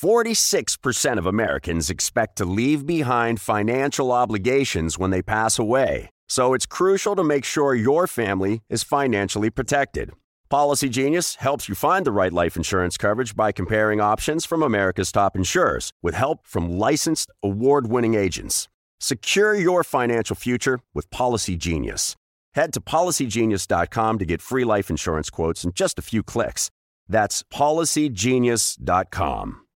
46% of Americans expect to leave behind financial obligations when they pass away, so it's crucial to make sure your family is financially protected. Policy Genius helps you find the right life insurance coverage by comparing options from America's top insurers with help from licensed award winning agents. Secure your financial future with Policy Genius. Head to policygenius.com to get free life insurance quotes in just a few clicks. That's policygenius.com.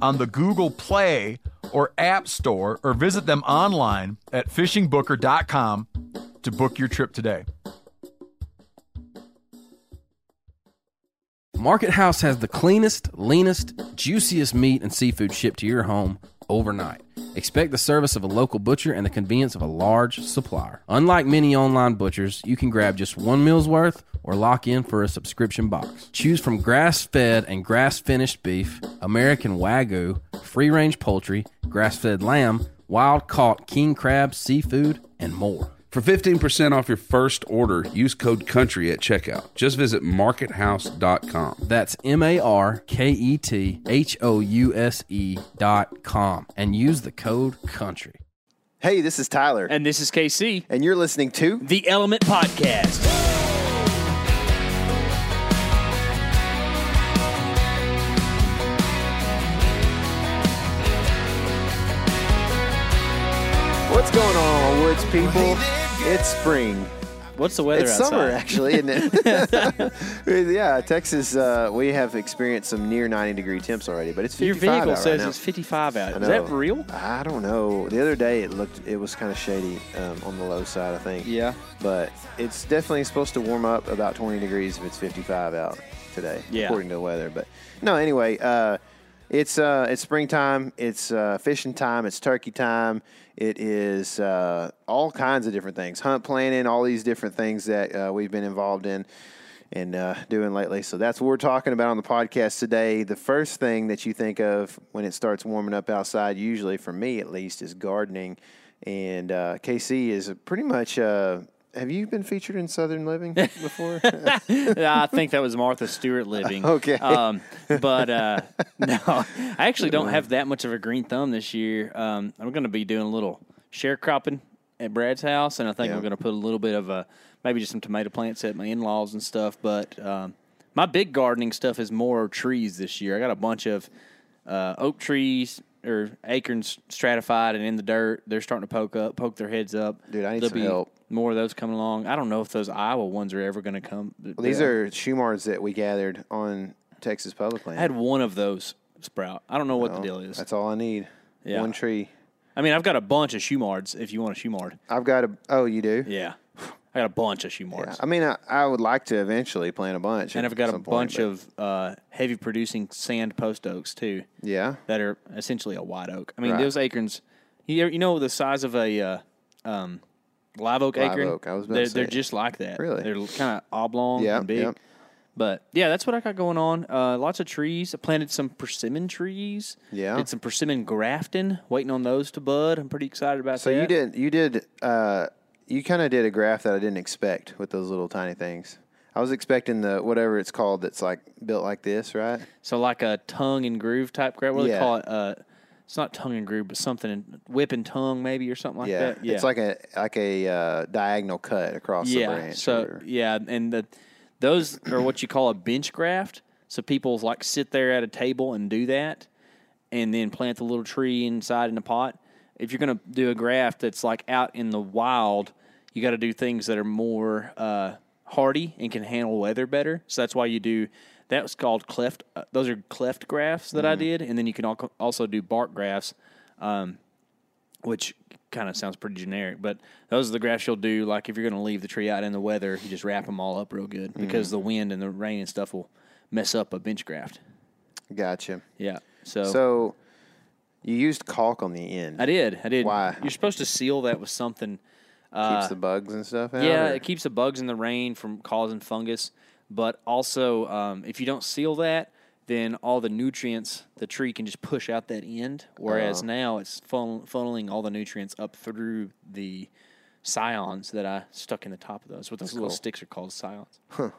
on the Google Play or App Store or visit them online at fishingbooker.com to book your trip today. Market House has the cleanest, leanest, juiciest meat and seafood shipped to your home overnight. Expect the service of a local butcher and the convenience of a large supplier. Unlike many online butchers, you can grab just one meal's worth or lock in for a subscription box. Choose from grass fed and grass finished beef, American Wagyu, free range poultry, grass fed lamb, wild caught king crab, seafood, and more. For 15% off your first order, use code COUNTRY at checkout. Just visit markethouse.com. That's M A R K E T H O U S E dot com and use the code COUNTRY. Hey, this is Tyler, And this is KC, and you're listening to the Element Podcast. What's Going On, Woods People? It's spring. What's the weather it's outside? summer, actually, isn't it? yeah, Texas, uh, we have experienced some near 90 degree temps already, but it's 55 Your vehicle out says right it's 55 out. Is that real? I don't know. The other day it looked, it was kind of shady um, on the low side, I think. Yeah. But it's definitely supposed to warm up about 20 degrees if it's 55 out today, Yeah. according to the weather. But no, anyway, uh, it's uh, it's springtime. It's uh, fishing time. It's turkey time. It is uh, all kinds of different things, hunt planning, all these different things that uh, we've been involved in and uh, doing lately. So that's what we're talking about on the podcast today. The first thing that you think of when it starts warming up outside, usually for me at least, is gardening. And uh, KC is pretty much. Have you been featured in Southern Living before? I think that was Martha Stewart living. Okay. Um, but uh, no, I actually don't have that much of a green thumb this year. Um, I'm going to be doing a little sharecropping at Brad's house, and I think Yeah. I'm going to put a little bit of a maybe just some tomato plants at my in-laws and stuff. But um, my big gardening stuff is more trees this year. I got a bunch of uh, oak trees or acorns stratified and in the dirt. They're starting to poke up, poke their heads up. Dude, I need There'll some be help. More of those coming along. I don't know if those Iowa ones are ever going to come. Well, these are shumards that we gathered on Texas Public Land. I had one of those sprout. I don't know what Well, the deal is. That's all I need. Yeah. One tree. I mean, I've got a bunch of shumards. If you want a shumard, I've got a. Oh, you do? yeah, I got a bunch of Yeah. I mean, I, I would like to eventually plant a bunch. and I've got a point, bunch of uh, heavy producing sand post oaks too Yeah. that are essentially a white oak. I mean, Right. those acorns, you you know the size of a uh, um, live oak Live acorn. oak, I was about they're, they're just like that. Really? they're kind of oblong Yeah, and big. yeah. But yeah, that's what I got going on. Uh, lots of trees. I planted some persimmon trees. Yeah. Did some persimmon grafting. Waiting on those to bud. I'm pretty excited about So that. So you did. You did. Uh, you kind of did a graph that I didn't expect with those little tiny things. I was expecting the whatever it's called that's like built like this, right? So like a tongue and groove type graft. What do Yeah. they call it? Uh, it's not tongue and groove, but something in, whip and tongue maybe or something like yeah. that. Yeah, It's like a like a uh, diagonal cut across the yeah. branch. So or- yeah, and the, those are what you call a bench graft. So people like sit there at a table and do that, and then plant the little tree inside in a pot. If you're gonna do a graft that's like out in the wild, you got to do things that are more uh, hardy and can handle weather better. So that's why you do. That was called cleft. Uh, those are cleft grafts that I did, and then you can al- also do bark grafts. Um, which kind of sounds pretty generic, but those are the grafts you'll do. Like if you're going to leave the tree out in the weather, you just wrap them all up real good because the wind and the rain and stuff will mess up a bench graft. gotcha. Yeah. So, So You used caulk on the end. I did. I did. Why? You're supposed to seal that with something. Uh, Keeps the bugs and stuff out. yeah, or- it keeps the bugs in the rain from causing fungus. But also, um, if you don't seal that, then all the nutrients the tree can just push out that end. Whereas Oh. now it's funnel, funneling all the nutrients up through the scions that I stuck in the top of those. What those little cool. sticks are called scions. Huh.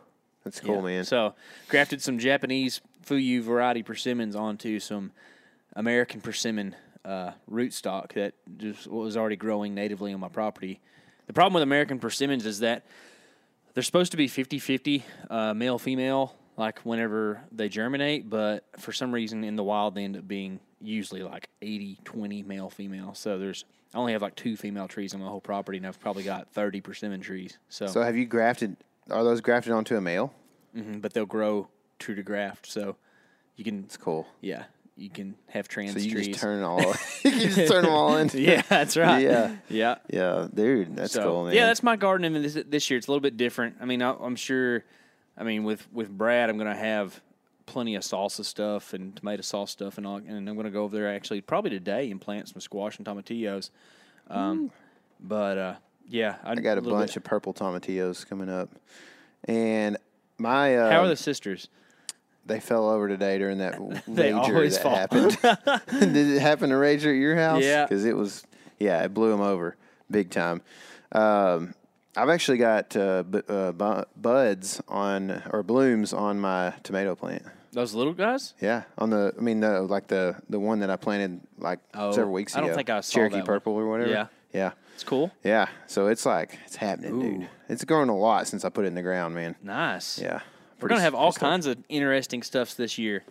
That's cool, Yeah. man. So grafted some Japanese Fuyu variety persimmons onto some American persimmon uh, rootstock that just was already growing natively on my property. The problem with American persimmons is that they're supposed to be 50-50 uh, male female like whenever they germinate, but for some reason in the wild they end up being usually like 80-20 male female. So there's I only have like two female trees on my whole property, and I've probably got 30 persimmon trees. So, so have you grafted? Are those grafted onto a male? Mhm, but they'll grow true to graft. So you can, It's cool. yeah, you can have trans So you trees. just turn all. you can just turn them all into. yeah, that's right. Yeah. yeah. Yeah, dude, that's So, cool, man. Yeah, that's my garden. And this this year it's a little bit different. I mean, I, I'm sure. I mean, with with Brad, I'm gonna have plenty of salsa stuff and tomato sauce stuff, and all. And I'm gonna go over there actually probably today and plant some squash and tomatillos. Um, but uh, yeah, I got a bunch of purple tomatillos coming up, and my uh, How are the sisters? They fell over today during that They rager always that fall. happened. Did it happen to rager at your house? Yeah. because it was. Yeah, it blew them over big time. Um, I've actually got uh, bu- uh, bu- buds on or blooms on my tomato plant. Those little guys? Yeah, on the I mean the like the the one that I planted like Oh, several weeks I ago. don't think I saw Cherokee that one. purple or whatever. Yeah. yeah, It's cool. yeah. So it's like it's happening, dude. It's grown a lot since I put it in the ground, man. Nice. Yeah, We're gonna have all kinds. of interesting stuffs this year.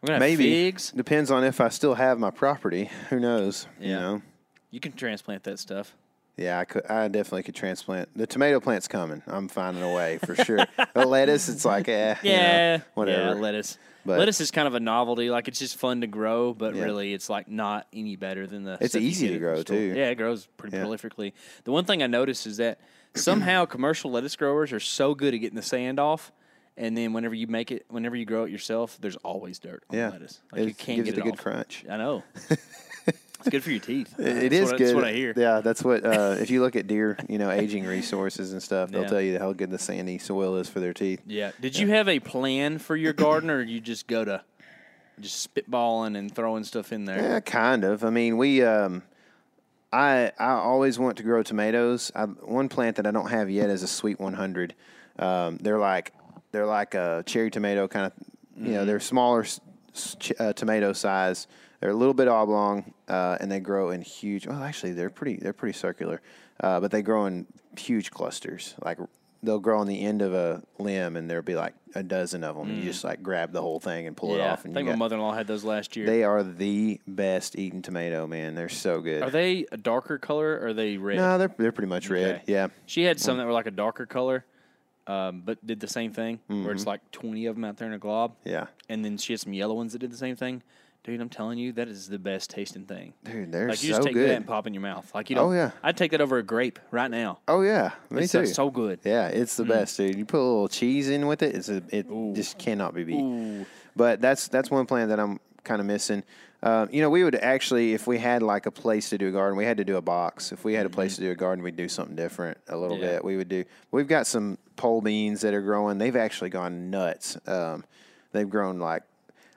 We're gonna have Maybe figs. depends on if I still have my property. Who knows? You Yeah. know. You can transplant that stuff. Yeah, I could. I definitely could transplant. The tomato plant's coming. I'm finding a way for sure. the lettuce, it's like, eh, you know, Yeah, whatever. Yeah, lettuce. But- lettuce is kind of a novelty. Like it's just fun to grow, but Yeah. really, it's like not any better than the. It's stuff you easy get to at the grow, store. too. Yeah, it grows pretty Yeah. prolifically. The one thing I noticed is that somehow commercial lettuce growers are so good at getting the sand off, and then whenever you make it, whenever you grow it yourself, there's always dirt on yeah, the lettuce. Like you can't gives get it a good off. crunch. I know. it's good for your teeth. It That's is what, good. That's what I hear. Yeah, that's what. Uh, if you look at deer, you know, aging resources and stuff, they'll Yeah. tell you how good the sandy soil is for their teeth. Yeah. Did you have a plan for your garden, or you just go to just spitballing and throwing stuff in there? Yeah, kind of. I mean, we. Um, I I always want to grow tomatoes. I, one plant that I don't have yet is a sweet 100. Um, they're like they're like a cherry tomato kind of. You know, they're smaller s- s- ch- uh, tomato size. They're a little bit oblong, uh, and they grow in huge. Well, actually, they're pretty. They're pretty circular, uh, but they grow in huge clusters. Like they'll grow on the end of a limb, and there'll be like a dozen of them. And you just like grab the whole thing and pull it Yeah, off. I think my got- mother-in-law had those last year. they are the best eating tomato, man. They're so good. are they a darker color or are they red? No, they're they're pretty much red. Okay. Yeah. She had some that were like a darker color, um, but did the same thing, where Mm-hmm. it's like 20 of them out there in a glob. Yeah. And then she had some yellow ones that did the same thing. Dude, I'm telling you, that is the best tasting thing. Dude, they're like you so just take good. that and pop in your mouth. Like you know, Oh, yeah. I'd take that over a grape right now. Oh yeah, me it's too. so, good. yeah, it's the best, dude. You put a little cheese in with it, it's a, it just cannot be beat. But that's that's one plan that I'm kind of missing. Uh, you know, we would actually, if we had like a place to do a garden, we had to do a box. If we had a place to do a garden, we'd do something different a little Yeah. bit. We would do. We've got some pole beans that are growing. They've actually gone nuts. Um, they've grown like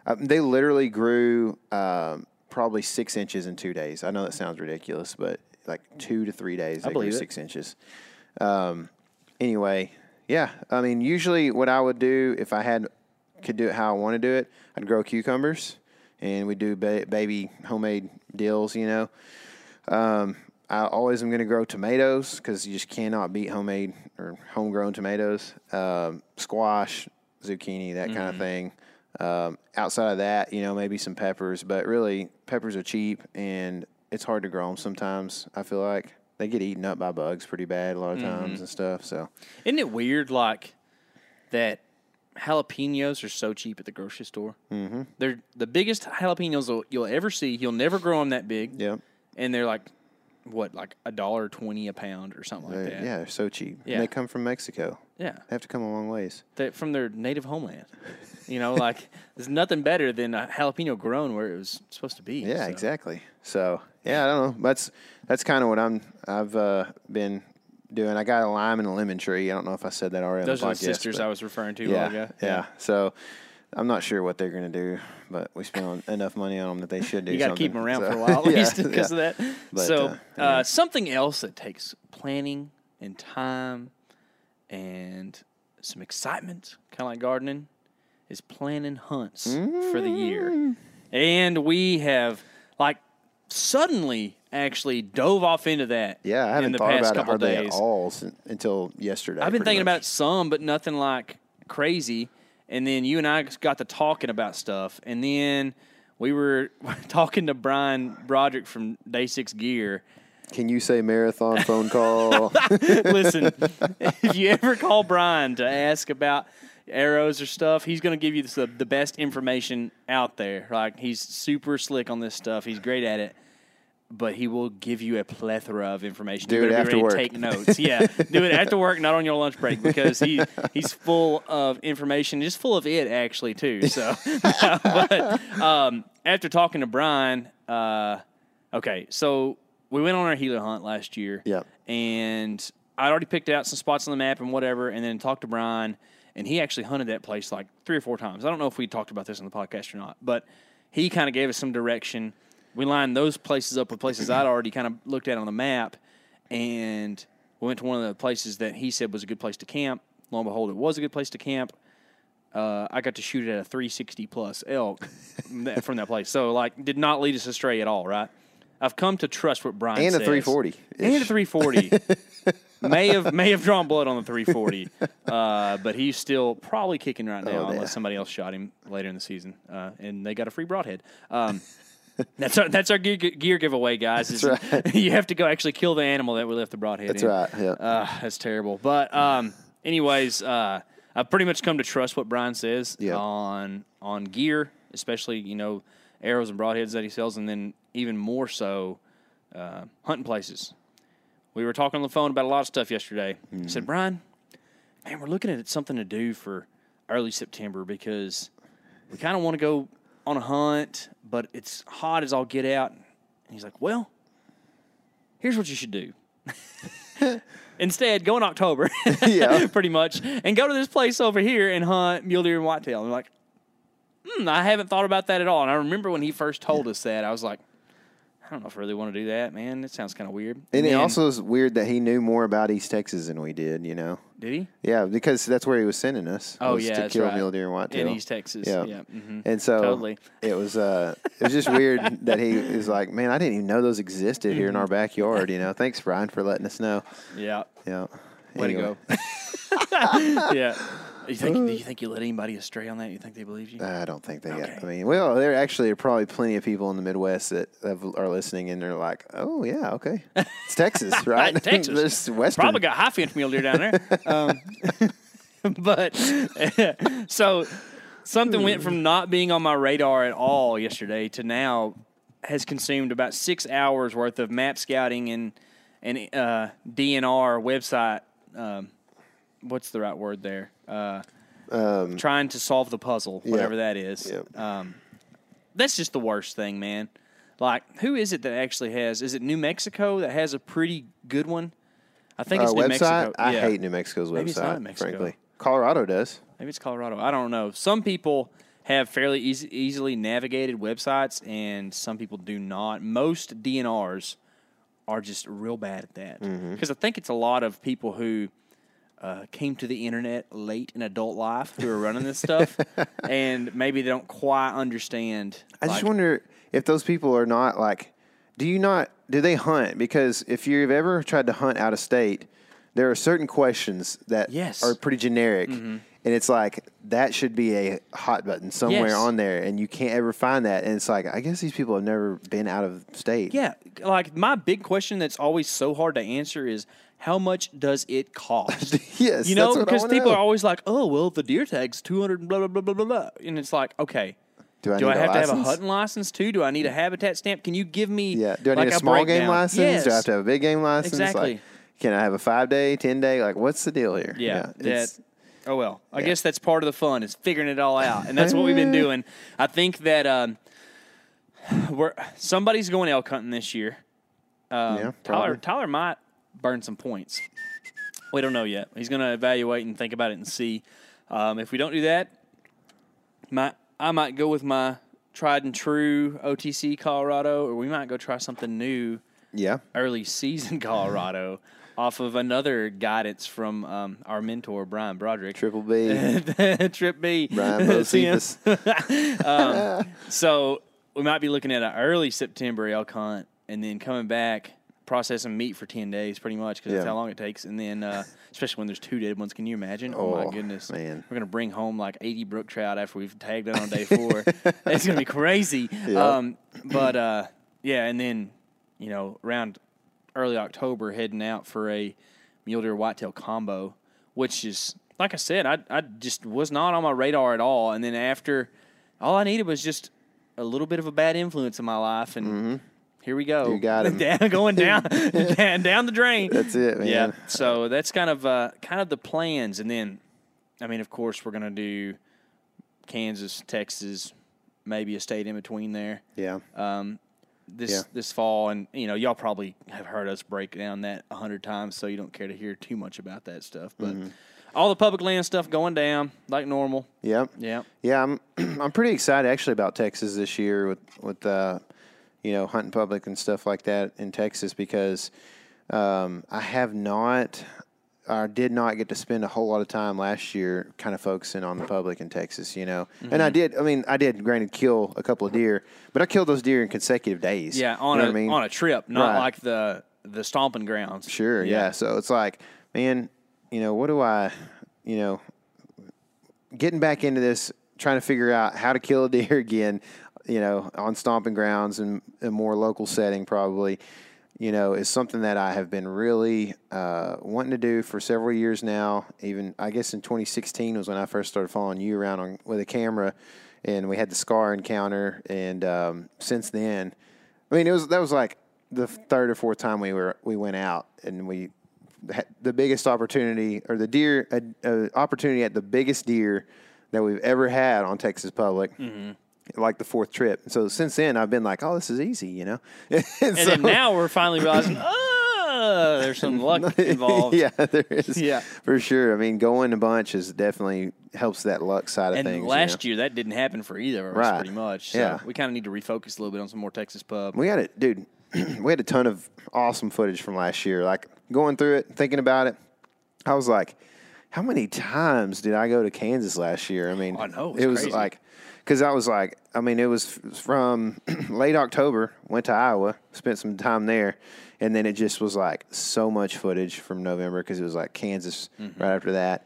uh, they literally grew um, probably six inches in two days. I know that sounds ridiculous, but like two to three days, they grew believe it. six inches. Um, anyway, yeah. I mean, usually what I would do if I had could do it how I want to do it, I'd grow cucumbers and we do ba- baby homemade dills. You know, um, I always am going to grow tomatoes because you just cannot beat homemade or homegrown tomatoes. Um, squash, zucchini, that kind of thing. Um, outside of that, you know, maybe some peppers, but really peppers are cheap and it's hard to grow them sometimes. I feel like they get eaten up by bugs pretty bad a lot of times and stuff. So Isn't it weird, like that? Jalapenos are so cheap at the grocery store. Mm-hmm. They're the biggest jalapenos you'll- ever see. You'll never grow them that big. yeah, and they're like what like a dollar twenty a pound or something like They're- that. yeah, they're so cheap. Yeah. And they come from Mexico. yeah. They have to come a long ways. They- from their native homeland. You know, like there's nothing better than a jalapeno grown where it was supposed to be. Yeah, so. exactly. So yeah, I don't know. That's that's kind of what I'm. I've uh, been doing. I got a lime and a lemon tree. I don't know if I said that already. Those on are the the podcast, sisters I was referring to. a Yeah, yeah, So I'm not sure what they're gonna do, but we spent enough money on them that they should do. You got to keep them around So, for a while at yeah, least because yeah. of that. But, so, uh, uh, anyway. something else that takes planning and time and some excitement, kind of like gardening, is planning hunts for the year. Mm. And we have, like, suddenly actually dove off into that. Yeah, I haven't in the thought past about it couple hardly days. at all sin- until yesterday. I've been pretty thinking much. about it some, but nothing like crazy. And then you and I got to talking about stuff, and then we were talking to Brian Broderick from Day Six Gear. Can you say marathon phone call? Listen, if you ever call Brian to ask about arrows or stuff, he's going to give you the, the best information out there. Like he's super slick on this stuff. He's great at it. But he will give you a plethora of information. Do you it better be after ready work. to take notes. Yeah, do it after work, not on your lunch break, because he he's full of information, just full of it actually too. So, but um, after talking to Brian, uh, okay, so we went on our Gila hunt last year. Yep. And I'd already picked out some spots on the map and whatever, and then talked to Brian, and he actually hunted that place like three or four times. I don't know if we talked about this on the podcast or not, but he kind of gave us some direction. We lined those places up with places I'd already kind of looked at on the map, and we went to one of the places that he said was a good place to camp. Lo and behold, it was a good place to camp. Uh, I got to shoot at a 360 plus elk from that- place. So, like, did not lead us astray at all, right? I've come to trust what Brian and a 340. And a 340. may have may have drawn blood on the 340, uh, but he's still probably kicking right now, Oh, unless somebody else shot him later in the season, uh, and they got a free broadhead. Um, that's our that's our gear, gear giveaway, guys. That's you have to go actually kill the animal that we left the broadhead. That's in. right. Yeah. Uh, that's terrible. But um, anyways, uh, I've pretty much come to trust what Brian says Yeah. on on gear, especially you know arrows and broadheads that he sells, and then even more so uh, hunting places. We were talking on the phone about a lot of stuff yesterday. I said, Brian, man, we're looking at something to do for early September because we kind of want to go on a hunt, but it's hot as I'll get out. And he's like, well, here's what you should do. Instead, go in October, Yeah. pretty much, and go to this place over here and hunt mule deer and whitetail. And I'm like, hmm, I haven't thought about that at all. And I remember when he first told us that, I was like, I don't know if I really want to do that, man. It sounds kind of weird. and it then- also is weird that he knew more about East Texas than we did. You know. Did he? Yeah, because that's where he was sending us. Oh was yeah, to kill right. mule deer and whitetail in East Texas. Yeah. Yeah, hmm And so Totally. it was uh it was just weird that he was like, Man, I didn't even know those existed here in Mm-hmm. our backyard, you know. Thanks, Brian, for letting us know. yeah. Yeah. Way Anyway, to go. yeah. You think? Do you think you let anybody astray on that? You think they believe you? I don't think they Okay. I mean, well, there actually are probably plenty of people in the Midwest that have, are listening and they're like, Oh yeah, okay. It's Texas, right? Texas. There's Western Probably got high fence mule deer down there. Um, but so something went from not being on my radar at all yesterday to now has consumed about six hours worth of map scouting and and uh, DNR website. Um, what's the right word there? Uh, trying to solve the puzzle, whatever that is. Yep. Um, that's just the worst thing, man. Like, who is it that actually has? Is it New Mexico that has a pretty good one? I think uh, it's New website. Mexico. I Yeah. hate New Mexico's Maybe website, New Mexico. frankly. Colorado does. Maybe it's Colorado. I don't know. Some people have fairly easy, easily navigated websites, and some people do not. Most DNRs are just real bad at that Mm-hmm. because I think it's a lot of people who uh, came to the internet late in adult life who are running this stuff, and maybe they don't quite understand. I just wonder if those people are not like, do you not, do they hunt? Because if you've ever tried to hunt out of state, there are certain questions that Yes. Mm-hmm. are pretty generic. And it's like, that should be a hot button somewhere Yes. on there. And you can't ever find that. And it's like, I guess these people have never been out of state. Yeah, like my big question that's always so hard to answer is how much does it cost? Yes, you know, that's what because people know. are always like, "Oh, well, the deer tag's two hundred, blah blah blah blah blah blah," and it's like, okay, Do I Do I have to have a hunting license too? Do I need a habitat stamp? Can you give me Yeah. Do I like need a small game license? Yes. Do I have to have a big game license? Exactly. Like, can I have a five day, ten day? Like, what's the deal here? Yeah, it's- that. Oh well, I guess that's part of the fun is figuring it all out, and that's what we've been doing. I think that um, we're somebody's going elk hunting this year. Um, Yeah, Tyler. Tyler might burn some points. We don't know yet. He's going to evaluate and think about it and see. Um, if we don't do that, might I might go with my tried and true OTC Colorado, or we might go try something new yeah. early season Colorado off of another guidance from um, our mentor Brian Broderick. Triple B. Trip B. Brian. Bocephus. So we might be looking at an early September elk hunt, and then coming back processing meat for ten days, pretty much, because that's how long it takes. And then, uh, especially when there's two dead ones, can you imagine? Oh, Oh, my goodness, man. we're gonna bring home like 80 brook trout after we've tagged it on day four. it's gonna be crazy. Yeah. Um, but uh, yeah, and then you know around early October, heading out for a mule deer whitetail combo, which is like I said, I I just was not on my radar at all. And then after, all I needed was just a little bit of a bad influence in my life, and here we go. You got it. down, going down, down, down the drain. That's it, man. Yeah. So that's kind of uh, kind of the plans, and then, I mean, of course, we're gonna do Kansas, Texas, maybe a state in between there Yeah. um, this Yeah. this fall, and you know y'all probably have heard us break down that a hundred times, so you don't care to hear too much about that stuff. But Mm-hmm. all the public land stuff going down like normal. Yep. Yeah. Yeah, I'm I'm pretty excited actually about Texas this year with with uh, you know hunting public and stuff like that in Texas because um, I have not or did not get to spend a whole lot of time last year kind of focusing on the public in Texas, you know. And Mm-hmm. I did I mean I did granted kill a couple of deer, but I killed those deer in consecutive days. Yeah, on you know a mean? on a trip, not Right. like the the stomping grounds. Sure, yeah. So it's like, man, you know, what do I, you know, getting back into this, trying to figure out how to kill a deer again, you know, on stomping grounds and a more local setting, probably, you know, is something that I have been really uh, wanting to do for several years now. Even I guess in 2016 was when I first started following you around on, with a camera, and we had the scar encounter, and um, since then, I mean, it was that was like the third or fourth time we were we went out and we had the biggest opportunity or the deer uh, uh, opportunity at the biggest deer that we've ever had on Texas Public. Like the fourth trip. So since then, I've been like, "Oh, this is easy," you know. and And then now we're finally realizing, ah, there's some luck involved. yeah, there is. Yeah. for sure. I mean, going a bunch is definitely helps that luck side of And things. you last know. year that didn't happen for either of us, Right. pretty much. So Yeah. we kind of need to refocus a little bit on some more Texas pub. We had it, dude. we had a ton of awesome footage from last year. Like going through it, thinking about it, I was like, how many times did I go to Kansas last year? I mean, I know, it was crazy. like, because I was like, I mean, it was from late October, went to Iowa, spent some time there, and then it just was like so much footage from November because it was like Kansas Mm-hmm. right after that.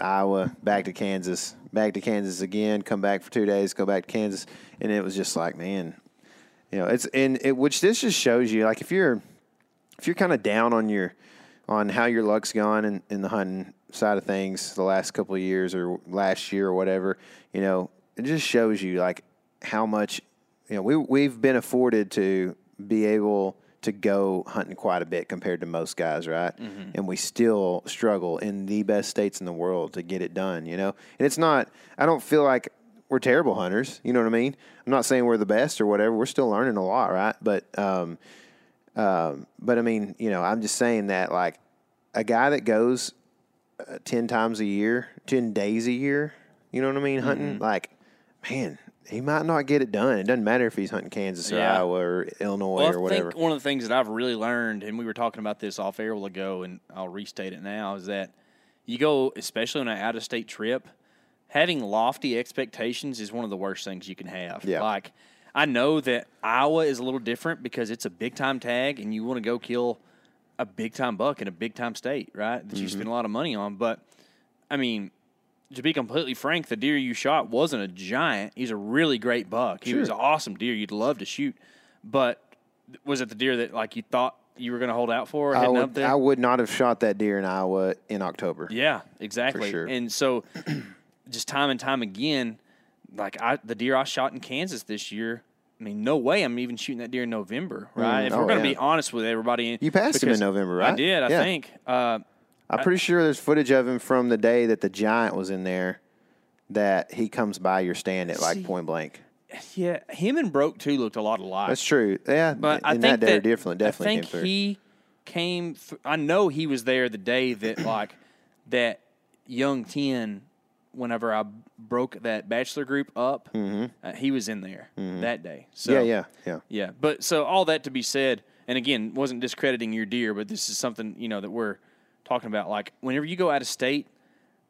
Iowa, back to Kansas, back to Kansas again, come back for two days, go back to Kansas. And it was just like, man, you know, it's and it which this just shows you like if you're if you're kind of down on your on how your luck's gone in, in the hunting side of things the last couple of years or last year or whatever, you know, it just shows you like how much you know, we we've been afforded to be able to go hunting quite a bit compared to most guys, right? And we still struggle in the best states in the world to get it done, you know? And it's not I don't feel like we're terrible hunters, you know what I mean? I'm not saying we're the best or whatever. We're still learning a lot, right? But um um, but I mean, you know, I'm just saying that like a guy that goes uh, 10 times a year, 10 days a year, you know what I mean, hunting, like, man, he might not get it done. It doesn't matter if he's hunting Kansas or Yeah. Iowa or Illinois Well, or I whatever. think one of the things that I've really learned, and we were talking about this off air a while ago, and I'll restate it now, is that you go, especially on an out of state trip, having lofty expectations is one of the worst things you can have. Yeah. Like, I know that Iowa is a little different because it's a big time tag, and you want to go kill a big time buck in a big time state, right? That you Mm-hmm. spend a lot of money on. But, I mean, to be completely frank, the deer you shot wasn't a giant. He's a really great buck. He was an awesome deer. You'd love to shoot. But was it the deer that like you thought you were going to hold out for I would, up there? I would not have shot that deer in Iowa in October. yeah, exactly. sure. And so, just time and time again, like I the deer I shot in Kansas this year. I mean, no way I'm even shooting that deer in November, right? Mm, if oh, we're going to yeah. be honest with everybody, You passed him in November, right? I did, I Yeah. think. Uh, I'm pretty sure there's footage of him from the day that the giant was in there that he comes by your stand at like See, point blank. yeah, him and Broke too looked a lot alike. That's true. Yeah, But I in think that day, that definitely, definitely I think came through. he came. Th- I know he was there the day that like that young ten. Whenever I broke that bachelor group up, uh, he was in there that day. So Mm-hmm. yeah, yeah, yeah. yeah. But so all that to be said, and again, wasn't discrediting your deer, but this is something you know that we're talking about. Like whenever you go out of state,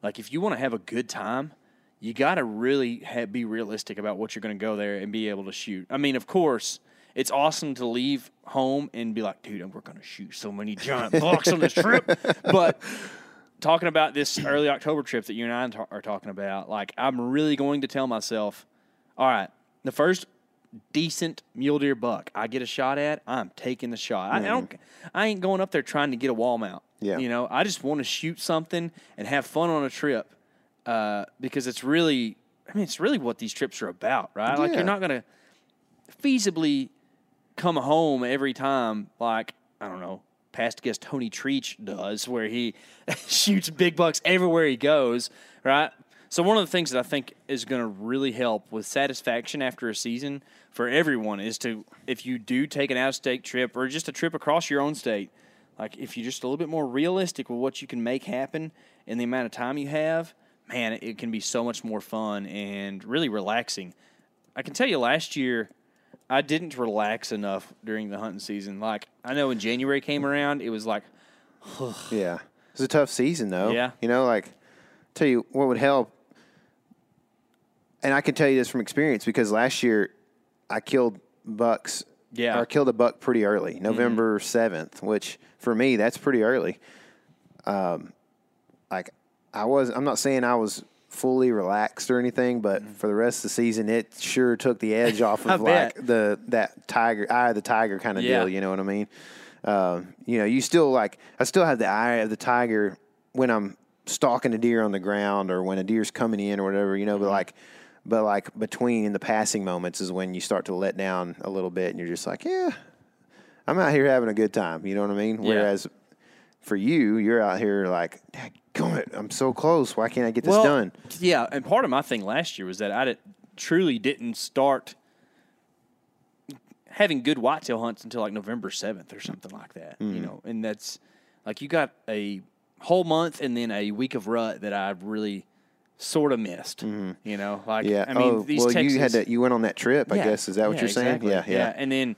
like if you want to have a good time, you got to really be realistic about what you're going to go there and be able to shoot. I mean, of course, it's awesome to leave home and be like, dude, we're going to shoot so many giant bucks on this trip. But talking about this early October trip that you and I are talking about, like I'm really going to tell myself, all right, the first decent mule deer buck I get a shot at, I'm taking the shot. I, I mm-hmm. don't, I ain't going up there trying to get a wall mount. Yeah. you know, I just want to shoot something and have fun on a trip uh, because it's really, I mean, it's really what these trips are about, right? Like you're not gonna feasibly come home every time like I don't know, past guest Tony Treach does, where he shoots big bucks everywhere he goes, right? So one of the things that I think is going to really help with satisfaction after a season for everyone is to if you do take an out of state trip or just a trip across your own state, like if you're just a little bit more realistic with what you can make happen in the amount of time you have, man, it, it can be so much more fun and really relaxing. I can tell you last year I didn't relax enough during the hunting season. Like I know when January came around, it was like Yeah. It was a tough season though. Yeah. You know, like tell you what would help and I can tell you this from experience because last year I killed bucks Yeah. Mm-hmm. or killed a buck pretty early, November seventh, which for me that's pretty early. Um like I was I'm not saying I was fully relaxed or anything, but for the rest of the season it sure took the edge off Mm-hmm. Of like bet. the that tiger eye of the tiger kind of Yeah. deal, you know what I mean? Um, you know, you still like I still have the eye of the tiger when I'm stalking a deer on the ground or when a deer's coming in or whatever, you know, Mm-hmm. but like but like between the passing moments is when you start to let down a little bit and you're just like, Yeah, I'm out here having a good time, you know what I mean? Yeah. Whereas for you, you're out here like, it, I'm so close. Why can't I get this well, done? Yeah, and part of my thing last year was that I did, truly didn't start having good whitetail hunts until like November seventh or something like that. Mm-hmm. You know, and that's like you got a whole month and then a week of rut that I really sort of missed. You know, like Mm-hmm. Yeah. I mean, oh, these well, Texas, you had to, you went on that trip, I Yeah, guess. Is that what yeah, you're saying? exactly. Yeah, yeah. And then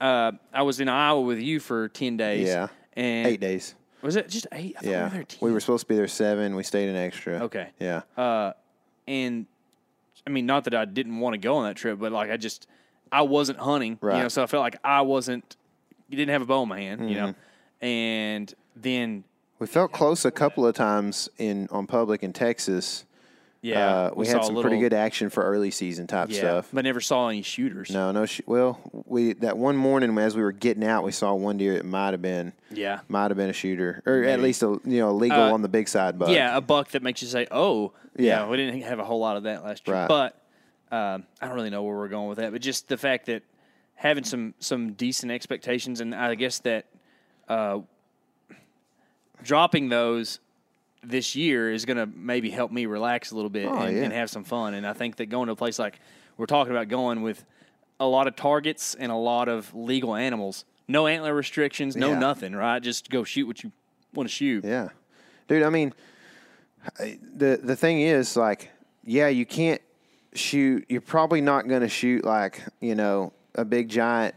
uh, I was in Iowa with you for ten days. Yeah. and Eight days. Was it just eight? I thought Yeah. we We were supposed to be there seven. We stayed an extra. Okay. Yeah. Uh, and I mean, not that I didn't want to go on that trip, but like I just I wasn't hunting, you know, so I felt like I wasn't. You didn't have a bow in my hand, you know, Mm-hmm. and then We felt close a couple of times in on public in Texas. yeah, uh, we, saw had some little- pretty good action for early season type yeah, stuff. but never saw any shooters. No, no. Sh- well, we that one morning as we were getting out, we saw one deer It might have been Yeah, might have been a shooter, or at least a you know legal Uh, on the big side. But yeah, a buck that makes you say, "Oh, yeah." Yeah. we didn't have a whole lot of that last year, Right. but um, I don't really know where we're going with that. But just the fact that having some some decent expectations, and I guess that uh, dropping those this year is going to maybe help me relax a little bit Oh, and, yeah. and have some fun. And I think that going to a place like we're talking about going with a lot of targets and a lot of legal animals, no antler restrictions, no Yeah. nothing, right? Just go shoot what you want to shoot. Yeah, dude. I mean, the the thing is, like, yeah, you can't shoot. You're probably not going to shoot like you know a big giant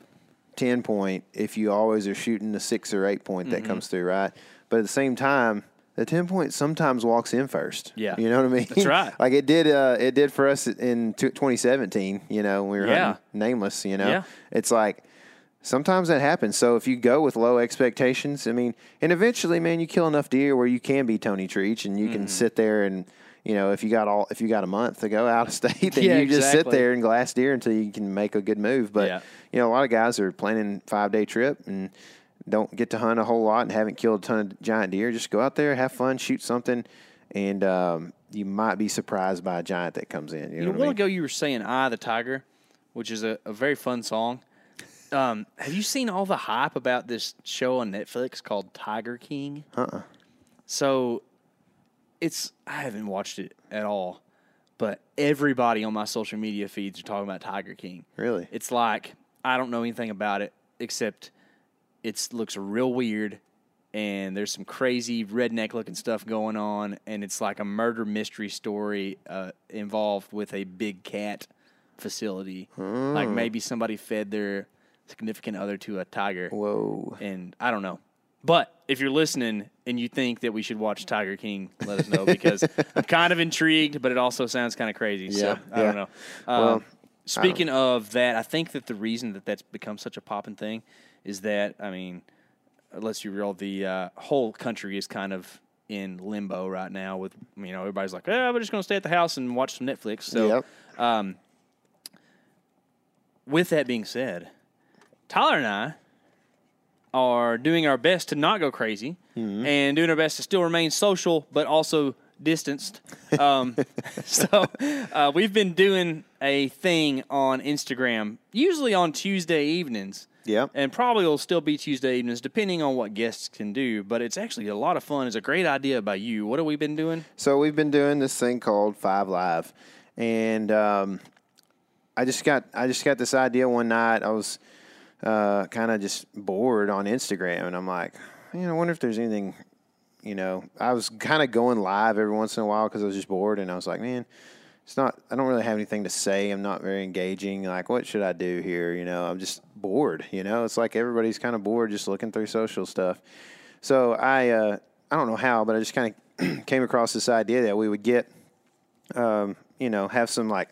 ten point if you always are shooting the six or eight point Mm-hmm. that comes through, right? But at the same time. The ten point sometimes walks in first. Yeah. you know what I mean. That's right. like it did. Uh, it did for us in t- 2017. You know, when we were Yeah. nameless. You know, Yeah. it's like sometimes that happens. So if you go with low expectations, I mean, and eventually, man, you kill enough deer where you can be Tony Treach and you Mm-hmm. can sit there and you know if you got all if you got a month to go out of state, then Yeah, you just sit there and glass deer until you can make a good move. But Yeah. you know, a lot of guys are planning five day trip and don't get to hunt a whole lot and haven't killed a ton of giant deer. Just go out there, have fun, shoot something, and um, you might be surprised by a giant that comes in. You, You know know, a while ago you were saying "Eye the Tiger," which is a, a very fun song. Um, have you seen all the hype about this show on Netflix called Tiger King? Uh-uh. So it's I haven't watched it at all, but everybody on my social media feeds are talking about Tiger King. Really? It's like I don't know anything about it except it looks real weird and there's some crazy redneck looking stuff going on and it's like a murder mystery story uh, involved with a big cat facility. Like maybe somebody fed their significant other to a tiger. Whoa. and i don't know. But if you're listening and you think that we should watch tiger king let us know because i'm kind of intrigued but it also sounds kind of crazy so Yeah, i don't know. Well, um, speaking of that i think that the reason that that's become such a popping thing is that i mean let's be real, the uh, whole country is kind of in limbo right now. With you know, everybody's like, "Yeah, we're just going to stay at the house and watch some Netflix." So, Yep. um, with that being said, Tyler and I are doing our best to not go crazy and doing our best to still remain social, but also distanced. Um, so uh, we've been doing a thing on Instagram, usually on Tuesday evenings. Yep. And probably will still be Tuesday evenings, depending on what guests can do. But it's actually a lot of fun. It's a great idea by you. What have we been doing? So we've been doing this thing called Five Live, and um, I just got I just got this idea one night. I was uh, kind of just bored on Instagram, and I'm like, you know, I wonder if there's anything. You know, I was kind of going live every once in a while because I was just bored, and I was like, man, it's not. I don't really have anything to say. I'm not very engaging. Like, what should I do here? You know, I'm just bored. You know, it's like everybody's kind of bored just looking through social stuff. So I uh, I don't know how, but I just kind of came across this idea that we would get, um, you know, have some like.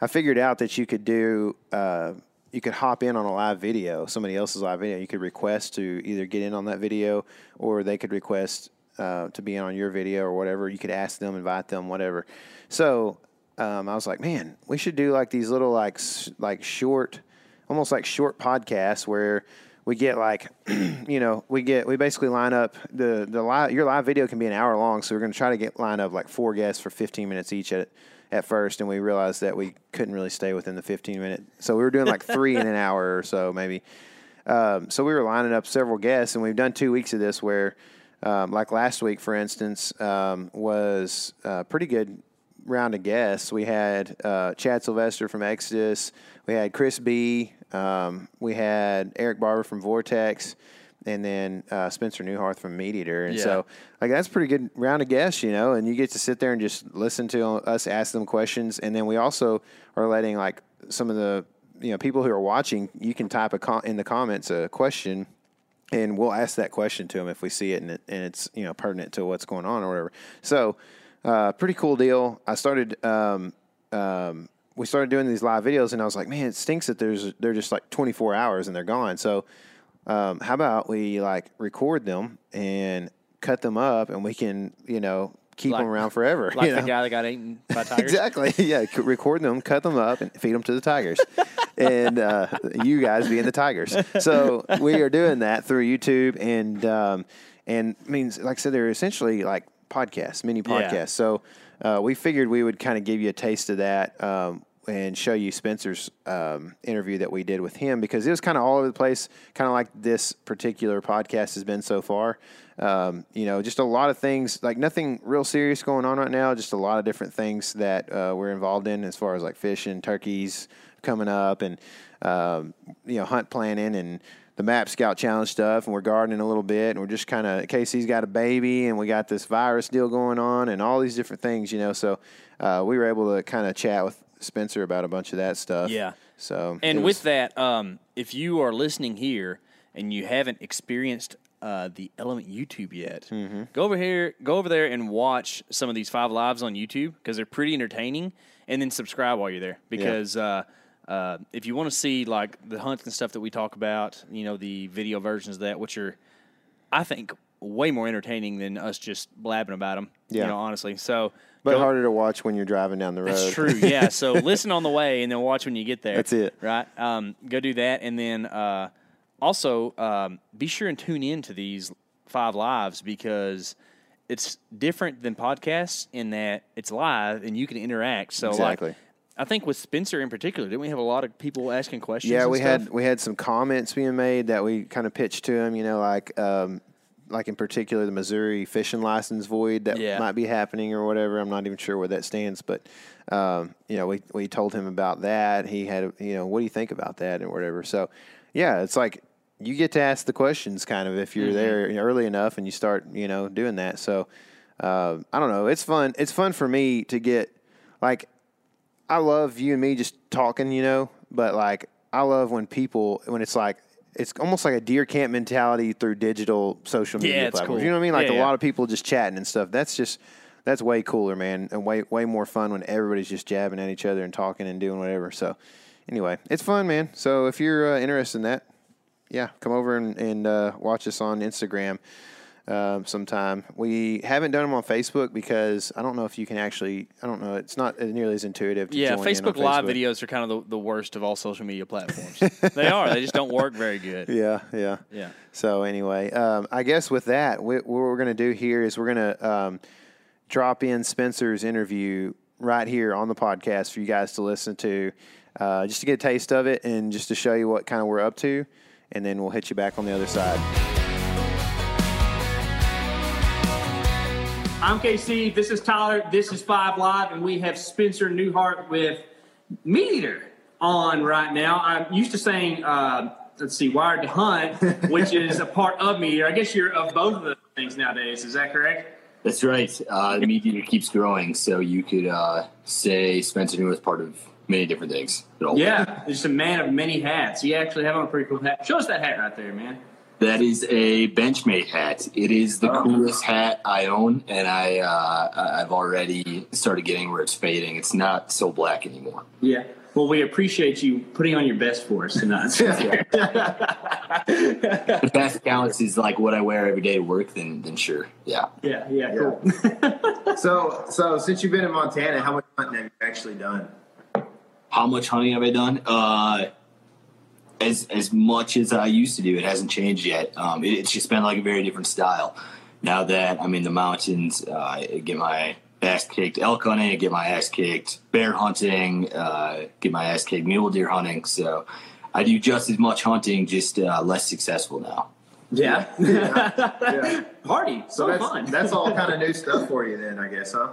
I figured out that you could do. Uh, you could hop in on a live video, somebody else's live video. You could request to either get in on that video, or they could request uh, to be on your video or whatever. You could ask them, invite them, whatever. So um, I was like, man, we should do like these little like like short, almost like short podcasts where we get like, you know, we get we basically line up the the live your live video can be an hour long, so we're going to try to get line up like four guests for 15 minutes each at at first, and we realized that we couldn't really stay within the 15 minute, so we were doing like three in an hour or so maybe. Um, so we were lining up several guests, and we've done two weeks of this where, um, like last week, for instance, um, was a pretty good round of guests. We had uh, Chad Sylvester from Exodus, we had Chris B, um, we had Eric Barber from Vortex, and then uh, Spencer Neuharth from Meat Eater. And Yeah. so, like, that's pretty good round of guests, you know, and you get to sit there and just listen to us ask them questions. And then we also are letting, like, some of the you know people who are watching, you can type a com- in the comments a question, and we'll ask that question to them if we see it and, it and it's you know pertinent to what's going on or whatever. So, uh, pretty cool deal. I started. Um, um, we started doing these live videos, and I was like, man, it stinks that there's they're just like 24 hours and they're gone. So, um, how about we like record them and cut them up, and we can you know keep Like- them around forever. Like you the guy that got eaten by tigers. Exactly. Yeah. Record them, cut them up, and feed them to the tigers. and uh, you guys being the tigers. So we are doing that through YouTube, and um, and means like I said, they're essentially like podcasts, mini Yeah. podcasts. So uh, we figured we would kind of give you a taste of that. Um, and show you Spencer's um, interview that we did with him because it was kind of all over the place, kind of like this particular podcast has been so far. Um, you know, just a lot of things, like nothing real serious going on right now, just a lot of different things that uh, we're involved in as far as like fishing, turkeys coming up, and, um, you know, hunt planning and the Map Scout Challenge stuff. And we're gardening a little bit, and we're just kind of, KC's got a baby, and we got this virus deal going on, and all these different things, you know. So uh, we were able to kind of chat with Spencer about a bunch of that stuff. Yeah. So And it with was- that, um, if you are listening here and you haven't experienced uh, the Element YouTube yet, Mm-hmm. go over here, go over there and watch some of these five lives on YouTube because they're pretty entertaining. And then subscribe while you're there because uh, uh, if you want to see like the hunts and stuff that we talk about, you know, the video versions of that, which are, I think, way more entertaining than us just blabbing about them. Yeah. You know, honestly. So, but go- harder to watch when you're driving down the road. that's true. Yeah. So listen on the way and then watch when you get there. That's it. Right. Um, go do that. And then uh, also um, be sure and tune in to these five lives because it's different than podcasts in that it's live and you can interact. So Exactly. like, I think with Spencer in particular, didn't we have a lot of people asking questions? Yeah, we stuff? had we had some comments being made that we kind of pitched to him. You know, like um, like in particular the Missouri fishing license void that Yeah. might be happening or whatever. I'm not even sure where that stands, but um, you know, we we told him about that. He had you know, what do you think about that and whatever. So yeah, it's like you get to ask the questions kind of if you're there early enough and you start you know doing that. So uh, I don't know. It's fun. It's fun for me to get like I love you and me just talking, you know, but like I love when people when it's like it's almost like a deer camp mentality through digital social media Yeah, platforms. cool. You know what I mean? Like Yeah, a yeah. lot of people just chatting and stuff. That's just that's way cooler, man, and way way more fun when everybody's just jabbing at each other and talking and doing whatever. So anyway, it's fun, man. So if you're uh, interested in that, yeah, come over and, and uh, watch us on Instagram um, sometime. We haven't done them on Facebook because I don't know if you can actually. I don't know. It's not nearly as intuitive. To Yeah, join in on Facebook Live Facebook. videos are kind of the, the worst of all social media platforms. they are. They just don't work very good. Yeah, yeah, Yeah. So anyway, um, I guess with that, we, what we're going to do here is we're going to um, drop in Spencer's interview right here on the podcast for you guys to listen to, uh, just to get a taste of it and just to show you what kind of we're up to, and then we'll hit you back on the other side. I'm KC. This is Tyler. This is Five Live, and we have Spencer Neuharth with Meat Eater on right now. I'm used to saying, uh, let's see, Wired to Hunt, which is a part of Meat Eater. I guess you're of both of those things nowadays. Is that correct? That's right. Uh, the meat eater keeps growing, so you could uh, say Spencer New is part of many different things. Yeah, just a man of many hats. You actually have on a pretty cool hat. Show us that hat right there, man. That is a Benchmade hat. It is the coolest hat I own, and I uh, I've already started getting where it's fading. It's not so black anymore. Yeah. Well, we appreciate you putting on your best for us tonight. The best counts is like what I wear every day to work. Then then sure, yeah. yeah, yeah, cool. So, so since you've been in Montana, how much hunting have you actually done? How much hunting have I done? Uh, as as much as I used to do. It hasn't changed yet. Um, it, it's just been like a very different style. Now that I'm in the mountains, uh, I get my ass kicked elk hunting, I get my ass kicked bear hunting, uh, get my ass kicked mule deer hunting. So I do just as much hunting, just uh, less successful now. Yeah. Yeah. Party. So, that's, fun. that's all kind of new stuff for you, then, I guess, huh?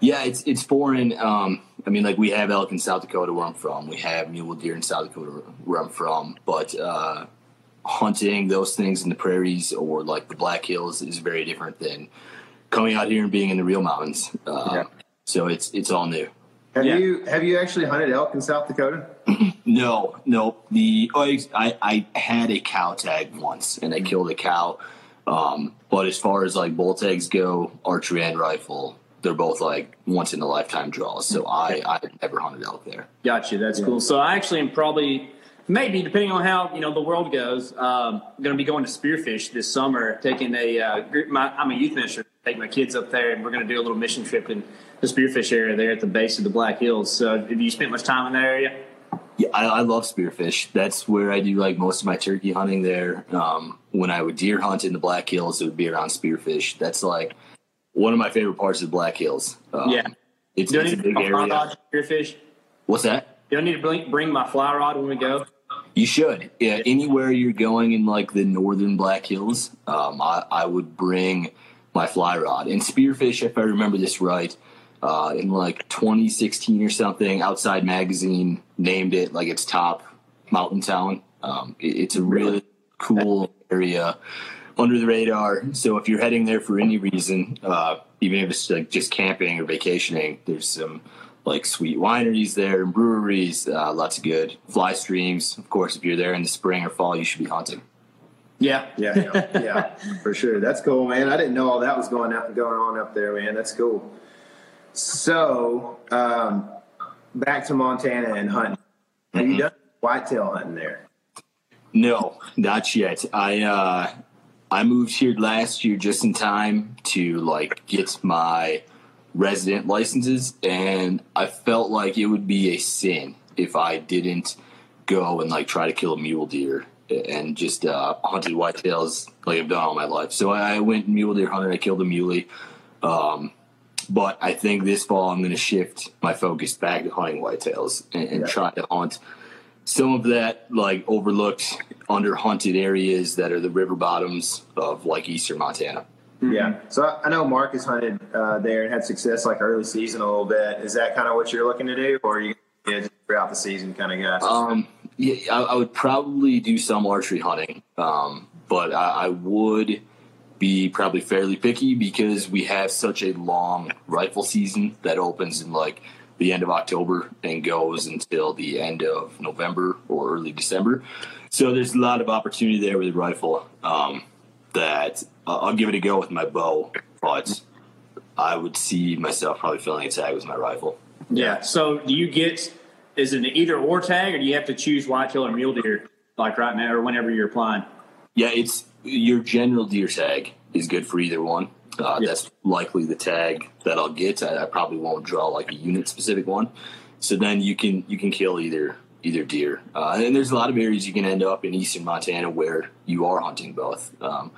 Yeah, it's it's foreign. Um, I mean, like we have elk in South Dakota where I'm from. We have mule deer in South Dakota where I'm from. But uh, hunting those things in the prairies or like the Black Hills is very different than coming out here and being in the real mountains. Um, Yeah. So it's it's all new. Have Yeah. you have you actually hunted elk in South Dakota? No, no. The oh, I I had a cow tag once, and I killed a cow. Um, but as far as like bull tags go, archery and rifle, they're both like once in a lifetime draws. So I I never hunted elk there. Gotcha. That's cool. So I actually am probably, maybe depending on how you know the world goes, um, going to be going to spearfish this summer. Taking a, uh, group, my, I'm a youth minister. Take my kids up there, and we're going to do a little mission trip in the spearfish area there at the base of the Black Hills. So have you spent much time in that area? Yeah, I, I love spearfish. That's where I do like most of my turkey hunting there. Um, when I would deer hunt in the Black Hills, it would be around spearfish. That's like one of my favorite parts is Black Hills. Um, Yeah. it's, Do I it's a need to big bring my fly area. rod spearfish? What's that? You Do I need to bring, bring my fly rod when we go? You should. Yeah, anywhere you're going in like the northern Black Hills, um, I, I would bring my fly rod and spearfish. If I remember this right, uh, in like 2016 or something, Outside Magazine named it like its top mountain town. Um, it- it's a really cool area under the radar. So if you're heading there for any reason, uh, even if it's like just camping or vacationing, there's some like sweet wineries there and breweries, uh, lots of good fly streams. Of course, if you're there in the spring or fall, you should be hunting. Yeah. Yeah, yeah, yeah, for sure. That's cool, man. I didn't know all that was going out, going on up there, man. That's cool. So, um, back to Montana and hunting. Have you done whitetail hunting there? No, not yet. I uh, I moved here last year just in time to like get my resident licenses, and I felt like it would be a sin if I didn't go and like try to kill a mule deer and just uh, hunted whitetails like I've done all my life. So I went mule deer hunting. I killed a muley. Um, but I think this fall I'm going to shift my focus back to hunting whitetails and, and try to hunt some of that like overlooked, under hunted areas that are the river bottoms of like eastern Montana. Yeah. So I- know mark has hunted uh, there and had success like early season a little bit. Is that kind of what you're looking to do, or are you yeah, just throughout the season kind of guy? Um, yeah, I, I would probably do some archery hunting, um, but I, I would be probably fairly picky because we have such a long rifle season that opens in like the end of October and goes until the end of November or early December. So there's a lot of opportunity there with the rifle um, that uh, I'll give it a go with my bow, but I would see myself probably filling a tag with my rifle. Yeah. So do you get is it an either or tag, or do you have to choose whitetail or mule deer like right now or whenever you're applying? Yeah, it's your general deer tag is good for either one. Uh, That's likely the tag that I'll get. I, I probably won't draw like a unit specific one. So then you can you can kill either either deer. Uh, and there's a lot of areas you can end up in eastern Montana where you are hunting both. Um,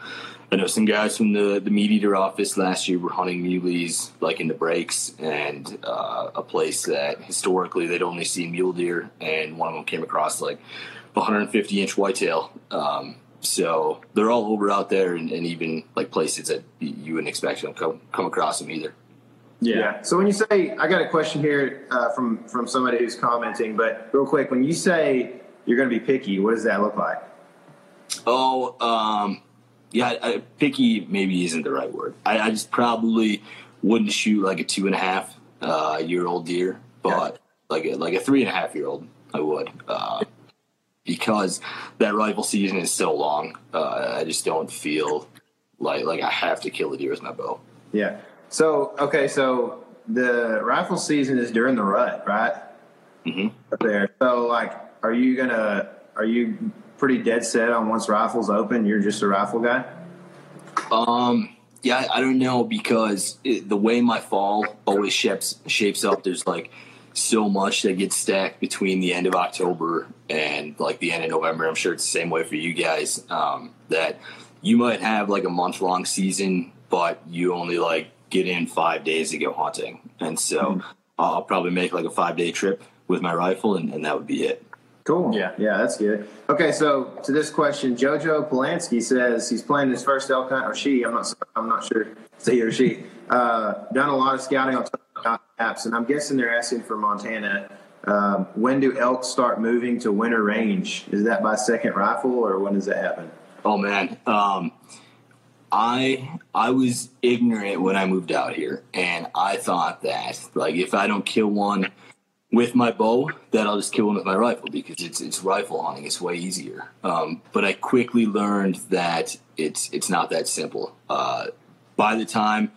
I know some guys from the the meat eater office last year were hunting muleys like in the breaks, and uh, a place that historically they'd only seen mule deer, and one of them came across like 150 inch whitetail. Um, so they're all over out there, and, and even like places that you wouldn't expect to come come across them either. Yeah. So when you say, I got a question here uh, from from somebody who's commenting, but real quick, when you say you're going to be picky, what does that look like? Oh, um, yeah, I, picky maybe isn't the right word. I, I just probably wouldn't shoot like a two and a half uh, year old deer, but like a, like a three and a half year old, I would. Uh, because that rifle season is so long, uh, I just don't feel like like I have to kill a deer with my bow. Yeah. So okay, so the rifle season is during the rut, right? Mm-hmm. Up there. So like, are you gonna? Are you pretty dead set on once rifles open? You're just a rifle guy. Um, yeah, I- I don't know because it, the way my fall always shapes shapes up, there's like so much that gets stacked between the end of October and like the end of November. I'm sure it's the same way for you guys. Um, that you might have like a month long season, but you only like get in five days to go hunting, and so I'll probably make like a five day trip with my rifle, and, and that would be it. Cool. Yeah. Yeah, that's good. Okay, so to this question, Jojo Polanski says he's playing his first elk hunt, or she. I'm not. I'm not sure. It's he or she. Uh, done a lot of scouting on maps, and I'm guessing they're asking for Montana. Um, when do elk start moving to winter range? Is that by second rifle, or when does that happen? Oh man, um, I I was ignorant when I moved out here, and I thought that like if I don't kill one with my bow, that I'll just kill one with my rifle because it's it's rifle hunting. It's way easier. Um, but I quickly learned that it's it's not that simple. Uh, by the time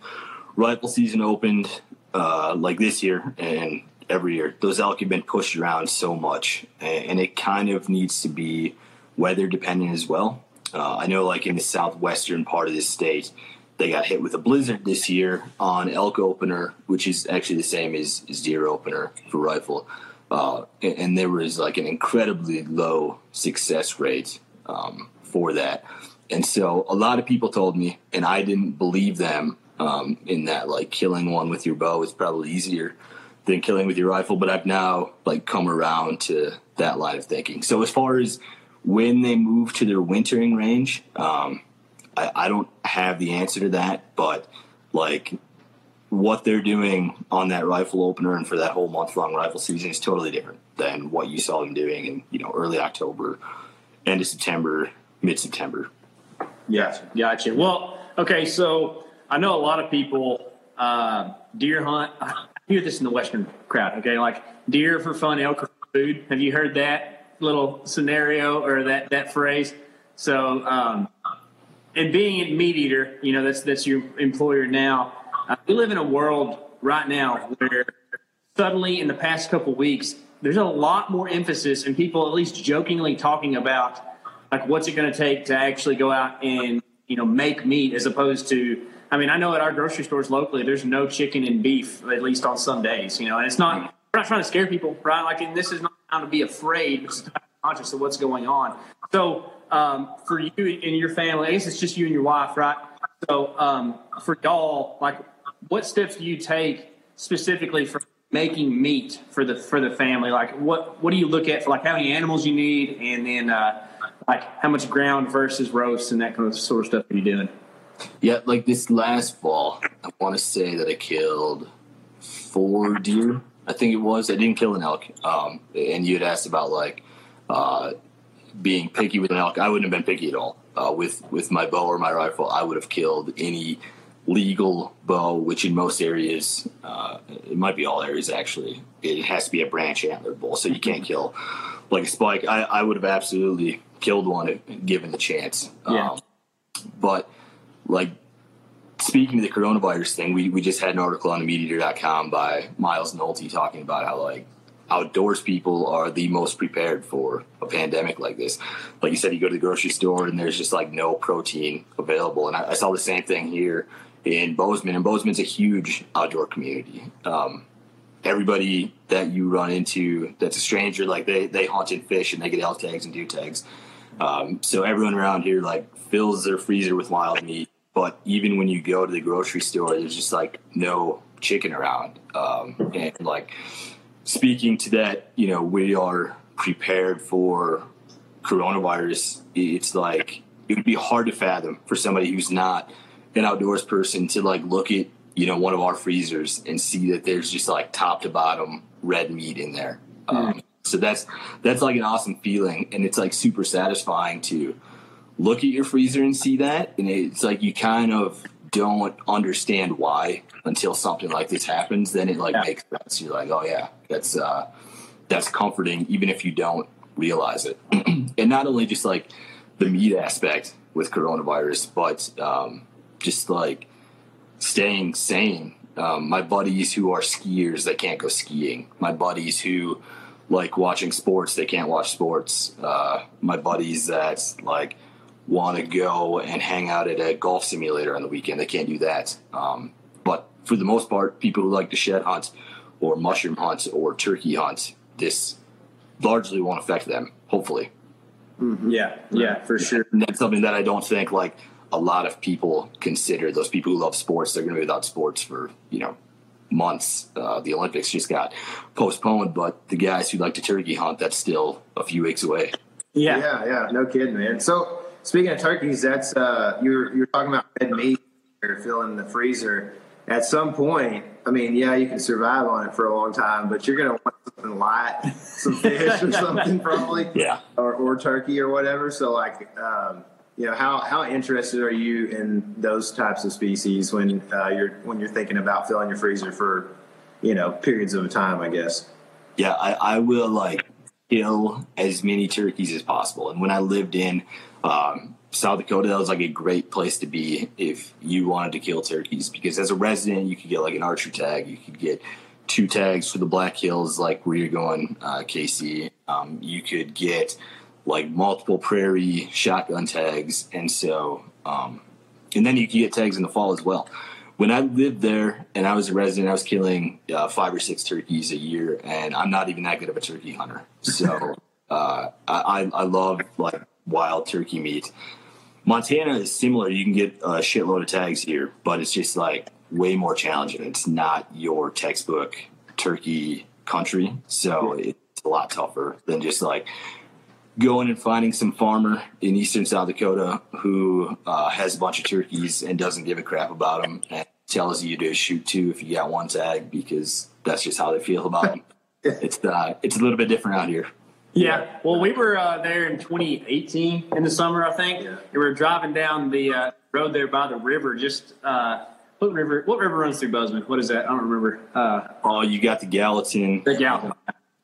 rifle season opened, uh, like this year and every year, those elk have been pushed around so much, and, it kind of needs to be weather dependent as well. Uh, I know, like in the southwestern part of the state, they got hit with a blizzard this year on elk opener, which is actually the same as, as deer opener for rifle. Uh, and, and there was like an incredibly low success rate um, for that. And so a lot of people told me, and I didn't believe them, um, in that like killing one with your bow is probably easier than killing with your rifle. But I've now like come around to that line of thinking. So as far as when they move to their wintering range, um, I, I don't have the answer to that, but like what they're doing on that rifle opener and for that whole month long rifle season is totally different than what you saw them doing in you know early October, end of September, mid September. Yeah. Gotcha. Well, okay, so I know a lot of people uh, deer hunt. I hear this in the Western crowd. Okay, like deer for fun, elk for food. Have you heard that little scenario or that that phrase? So, um, and being a meat eater, you know that's that's your employer now. Uh, we live in a world right now where suddenly in the past couple weeks there's a lot more emphasis and people at least jokingly talking about like what's it going to take to actually go out and you know make meat as opposed to i mean i know at our grocery stores locally there's no chicken and beef at least on some days you know and it's not we're not trying to scare people right like and this is not time to be afraid is conscious of what's going on. So um, for you and your family, I guess it's just you and your wife, right? So um, for y'all, like, what steps do you take specifically for making meat for the for the family? Like, what what do you look at for like how many animals you need, and then uh, like how much ground versus roast and that kind of sort of stuff are you doing? Yeah, like this last fall, I want to say that I killed four deer. I think it was. I didn't kill an elk. Um, and you had asked about like uh, being picky with an elk. I wouldn't have been picky at all. Uh, with with my bow or my rifle, I would have killed any legal bow, which in most areas, uh, it might be all areas actually, it has to be a branch antler bull, so you can't kill like a spike. I, I would have absolutely killed one if given the chance. Yeah. Um, but like speaking to the coronavirus thing, we, we just had an article on MeatEater.com by Miles Nolte talking about how like outdoors people are the most prepared for a pandemic like this. Like you said, you go to the grocery store and there's just like no protein available. And I, I saw the same thing here in Bozeman, and Bozeman's a huge outdoor community. Um, everybody that you run into that's a stranger, like they they hunt and fish and they get elk tags and deer tags. Um, so everyone around here like fills their freezer with wild meat. But even when you go to the grocery store, there's just like no chicken around. Um, and like speaking to that, you know, we are prepared for coronavirus. It's like it would be hard to fathom for somebody who's not an outdoors person to like look at you know one of our freezers and see that there's just like top to bottom red meat in there. Um, so that's that's like an awesome feeling, and it's like super satisfying to look at your freezer and see that, and it's like you kind of don't understand why until something like this happens. Then it like Yeah. makes sense. You're like, oh yeah, that's uh, that's comforting, even if you don't realize it. and not only just like the meat aspect with coronavirus, but um, just like staying sane. Um, my buddies who are skiers, they can't go skiing. My buddies who like watching sports, they can't watch sports. Uh, my buddies that like want to go and hang out at a golf simulator on the weekend, they can't do that. Um, but for the most part, people who like to shed hunt or mushroom hunt or turkey hunt, this largely won't affect them. Hopefully. Yeah, yeah, for sure. And that's something that I don't think like a lot of people consider. Those people who love sports, they're going to be without sports for you know months. Uh, the Olympics just got postponed, but the guys who like to turkey hunt, that's still a few weeks away. Yeah. Yeah, yeah, no kidding, man. So speaking of turkeys, that's uh, you're you're talking about red meat. You're filling the freezer. At some point, I mean, yeah, you can survive on it for a long time, but you're gonna want something light, some fish or something, probably, Yeah. or, or turkey or whatever. So, like, um, you know, how how interested are you in those types of species when uh, you're when you're thinking about filling your freezer for, you know, periods of time? I guess. Yeah, I, I will like kill as many turkeys as possible. And when I lived in um, South Dakota, that was like a great place to be if you wanted to kill turkeys because as a resident, you could get like an archer tag, you could get two tags for the Black Hills, like where you're going, uh, KC. Um, you could get like multiple prairie shotgun tags, and so um, and then you could get tags in the fall as well. When I lived there and I was a resident, I was killing uh, five or six turkeys a year, and I'm not even that good of a turkey hunter. So uh, I, I love like wild turkey meat. Montana is similar. You can get a shitload of tags here, but it's just like way more challenging. It's not your textbook turkey country, so it's a lot tougher than just like going and finding some farmer in eastern South Dakota who uh, has a bunch of turkeys and doesn't give a crap about them and tells you to shoot two if you got one tag because that's just how they feel about them. it's uh, it's a little bit different out here. Yeah. Well, we were uh, there in 2018 in the summer, I think. And we were driving down the uh, road there by the river. Just uh, what river? What river runs through Bozeman? What is that? I don't remember. Uh, Oh, you got the Gallatin. the Gallatin.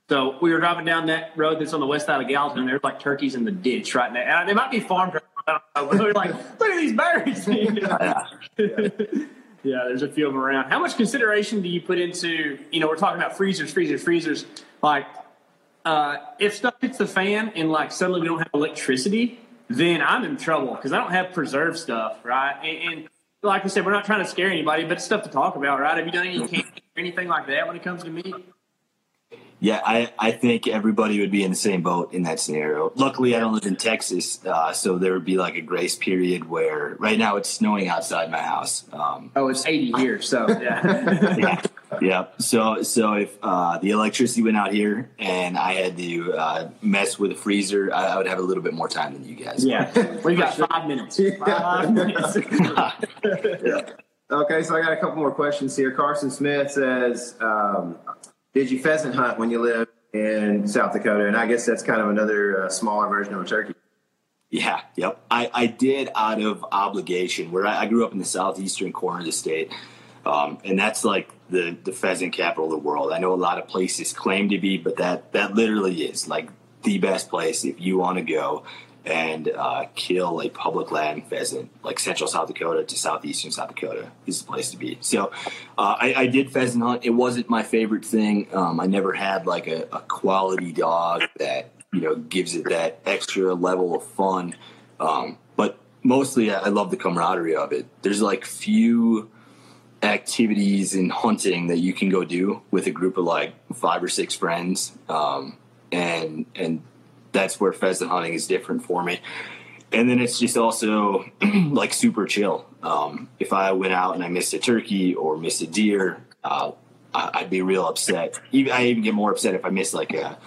So we were driving down that road that's on the west side of Gallatin, there's like turkeys in the ditch right now. And it might be farm turkeys. I but we were like, look at these berries. yeah, there's a few of them around. How much consideration do you put into, you know, we're talking about freezers, freezers, freezers. Like, uh, if stuff hits the fan and like suddenly we don't have electricity, then I'm in trouble because I don't have preserved stuff, right? And, and like I said, we're not trying to scare anybody, but it's stuff to talk about, right? Have you done any camping or anything like that when it comes to meat? Yeah, I, I think everybody would be in the same boat in that scenario. Luckily, I don't live in Texas, uh, so there would be like a grace period where right now it's snowing outside my house. Um, Oh, it's 80 here, so yeah. yeah, yeah. So so if uh, the electricity went out here and I had to uh, mess with a freezer, I, I would have a little bit more time than you guys. yeah. We've got five minutes. Five minutes. Okay, so I got a couple more questions here. Carson Smith says, um, "Did you pheasant hunt when you lived in South Dakota?" And I guess that's kind of another uh, smaller version of a turkey. Yeah, yep. I, I did out of obligation. Where I, I grew up in the southeastern corner of the state, um, and that's like the the pheasant capital of the world. I know a lot of places claim to be, but that that literally is like the best place if you want to go and uh, kill a public land pheasant, like central South Dakota to southeastern South Dakota is the place to be. So uh, I, I did pheasant hunt. It wasn't my favorite thing. Um, I never had like a, a quality dog that you know gives it that extra level of fun. Um, but mostly, I I love the camaraderie of it. There's like few activities in hunting that you can go do with a group of like five or six friends, um, and and that's where pheasant hunting is different for me. And then it's just also like super chill. Um, if I went out and I missed a turkey or missed a deer, uh, I'd be real upset. Even, I even get more upset if I miss like a,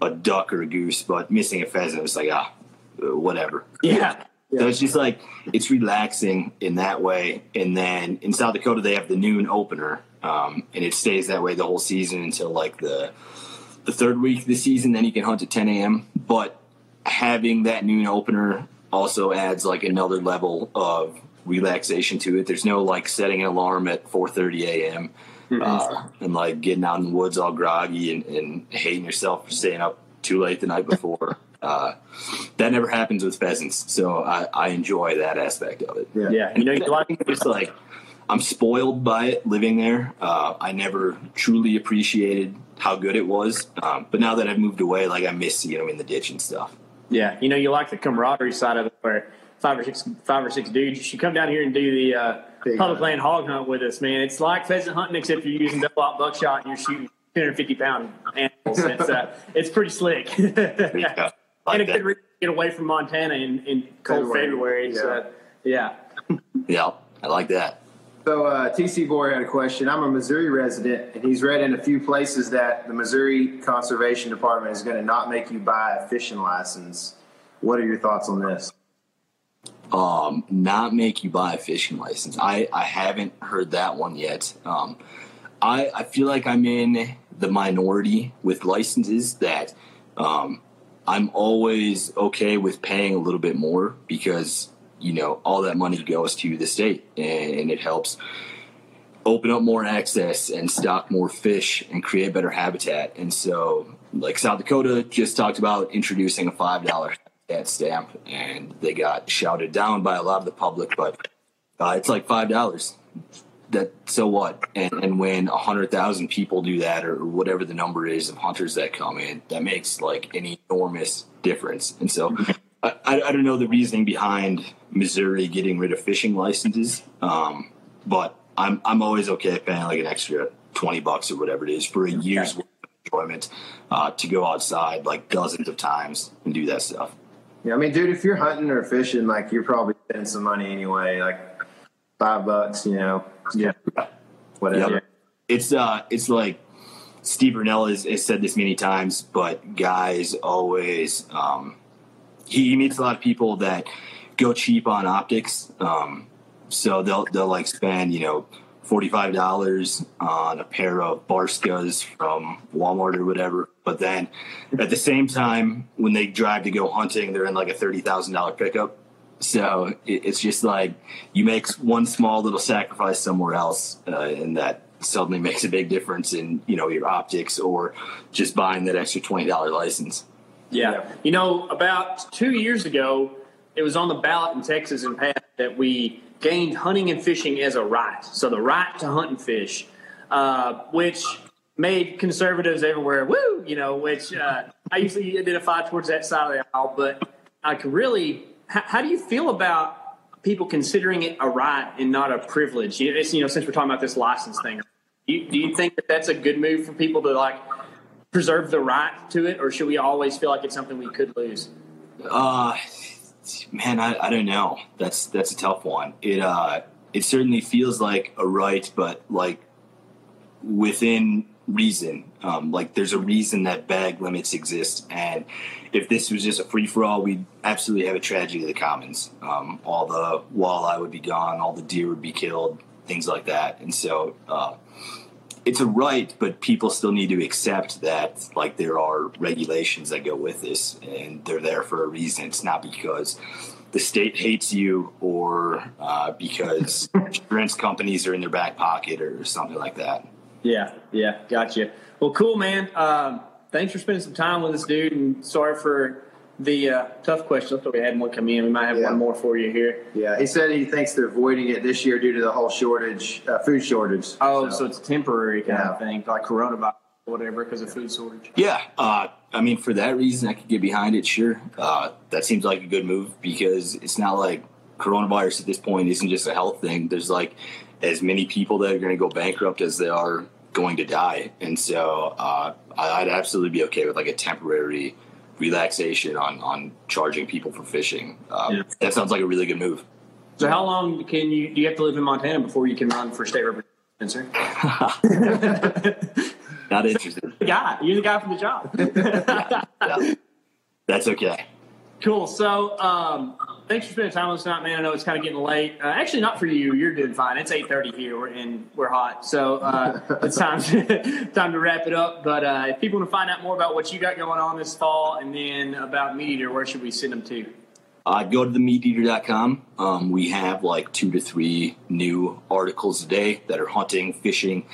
a duck or a goose, but missing a pheasant, it's like, ah, whatever. Yeah. So it's just like it's relaxing in that way. And then in South Dakota, they have the noon opener, um, and it stays that way the whole season until like the the third week of the season. Then you can hunt at 10 a.m. But having that noon opener also adds like another level of relaxation to it. There's no like setting an alarm at 4:30 a.m. Uh, and like getting out in the woods all groggy and, and hating yourself for staying up too late the night before. Uh, that never happens with pheasants, so I, I enjoy that aspect of it. Yeah. You know, you like It's like I'm spoiled by it living there. Uh, I never truly appreciated how good it was, um, but now that I've moved away, like I miss seeing them in the ditch and stuff. Yeah, you know, you like the camaraderie side of it, where five or six, five or six dudes. You should come down here and do the uh, public land hog hunt with us, man. It's like pheasant hunting, except you're using double aught buckshot and you're shooting 250 pound animals. It's uh, it's pretty slick, Yeah, like and a that. good reason to get away from Montana in, in cold February, February. So, yeah. Yeah, I like that. So uh, TC Boy had a question. I'm a Missouri resident, and he's read in a few places that the Missouri Conservation Department is going to not make you buy a fishing license. What are your thoughts on this? um, not make you buy a fishing license. I, I haven't heard that one yet. Um, I, I feel like I'm in the minority with licenses that um, I'm always okay with paying a little bit more because, you know, all that money goes to the state and, it helps open up more access and stock more fish and create better habitat. And so, like South Dakota just talked about introducing a five dollar habitat stamp, and they got shouted down by a lot of the public. But uh, it's like five dollars. That so what? And and when a hundred thousand people do that, or whatever the number is of hunters that come in, that makes like an enormous difference. And so. I, I don't know the reasoning behind Missouri getting rid of fishing licenses, um, but I'm I'm always okay paying like an extra twenty bucks or whatever it is for a year's worth of enjoyment uh, to go outside like dozens of times and do that stuff. Yeah, I mean, dude, if you're hunting or fishing, like you're probably spending some money anyway, like five bucks, you know, Yeah. whatever. Yep. It's uh it's like Steve Rinella has, has said this many times, but guys always um he, he meets a lot of people that go cheap on optics. Um so they'll they'll like spend, you know, forty five dollars on a pair of Barskas from Walmart or whatever. But then at the same time when they drive to go hunting, they're in like a thirty thousand dollar pickup. So it, it's just like you make one small little sacrifice somewhere else, uh, and that suddenly makes a big difference in you know your optics or just buying that extra twenty dollar license. Yeah. You know, about two years ago, it was on the ballot in Texas and passed that we gained hunting and fishing as a right. So the right to hunt and fish, uh, which made conservatives everywhere, woo, you know, which uh, I usually identify towards that side of the aisle. But I could really, how, how do you feel about people considering it a right and not a privilege? You know, you know since we're talking about this license thing, do you, do you think that that's a good move for people to like preserve the right to it, or should we always feel like it's something we could lose? Uh, man, I, I don't know. That's that's a tough one. It uh, it certainly feels like a right, but like within reason. Um, like there's a reason that bag limits exist, and if this was just a free for all, we'd absolutely have a tragedy of the commons. Um, all the walleye would be gone, all the deer would be killed, things like that. And so, uh, it's a right, but people still need to accept that like there are regulations that go with this, and they're there for a reason. It's not because the state hates you or uh, because insurance companies are in their back pocket or something like that. Yeah, yeah, gotcha. Well, cool, man. Um, thanks for spending some time with us, dude. And sorry for the uh, tough questions. I thought we had one come in. We might have Yeah. one more for you here. Yeah, he said he thinks they're avoiding it this year due to the whole shortage, uh, food shortage. Oh, so, it's a temporary kind Yeah. of thing, like coronavirus or whatever, because of food shortage. Yeah, uh, I mean, for that reason, I could get behind it. Sure, uh, that seems like a good move because it's not like coronavirus at this point isn't just a health thing. There's like as many people that are going to go bankrupt as there are going to die, and so uh, I'd absolutely be okay with like a temporary relaxation on on charging people for fishing. Um, Yeah. That sounds like a really good move. So, how long can you do you have to live in Montana before you can run for state representative? Not interested. Guy, you're the guy for the job. Yeah. That's okay. Cool. So, um, thanks for spending time with us tonight, man. I know it's kind of getting late. Uh, actually, not for you. You're doing fine. It's eight thirty here, we're, and we're hot, so uh, it's time to, time to wrap it up. But uh, if people want to find out more about what you got going on this fall, and then about Meat Eater, where should we send them to? Uh, go to the themeateater.com. Um, we have like two to three new articles a day that are hunting, fishing,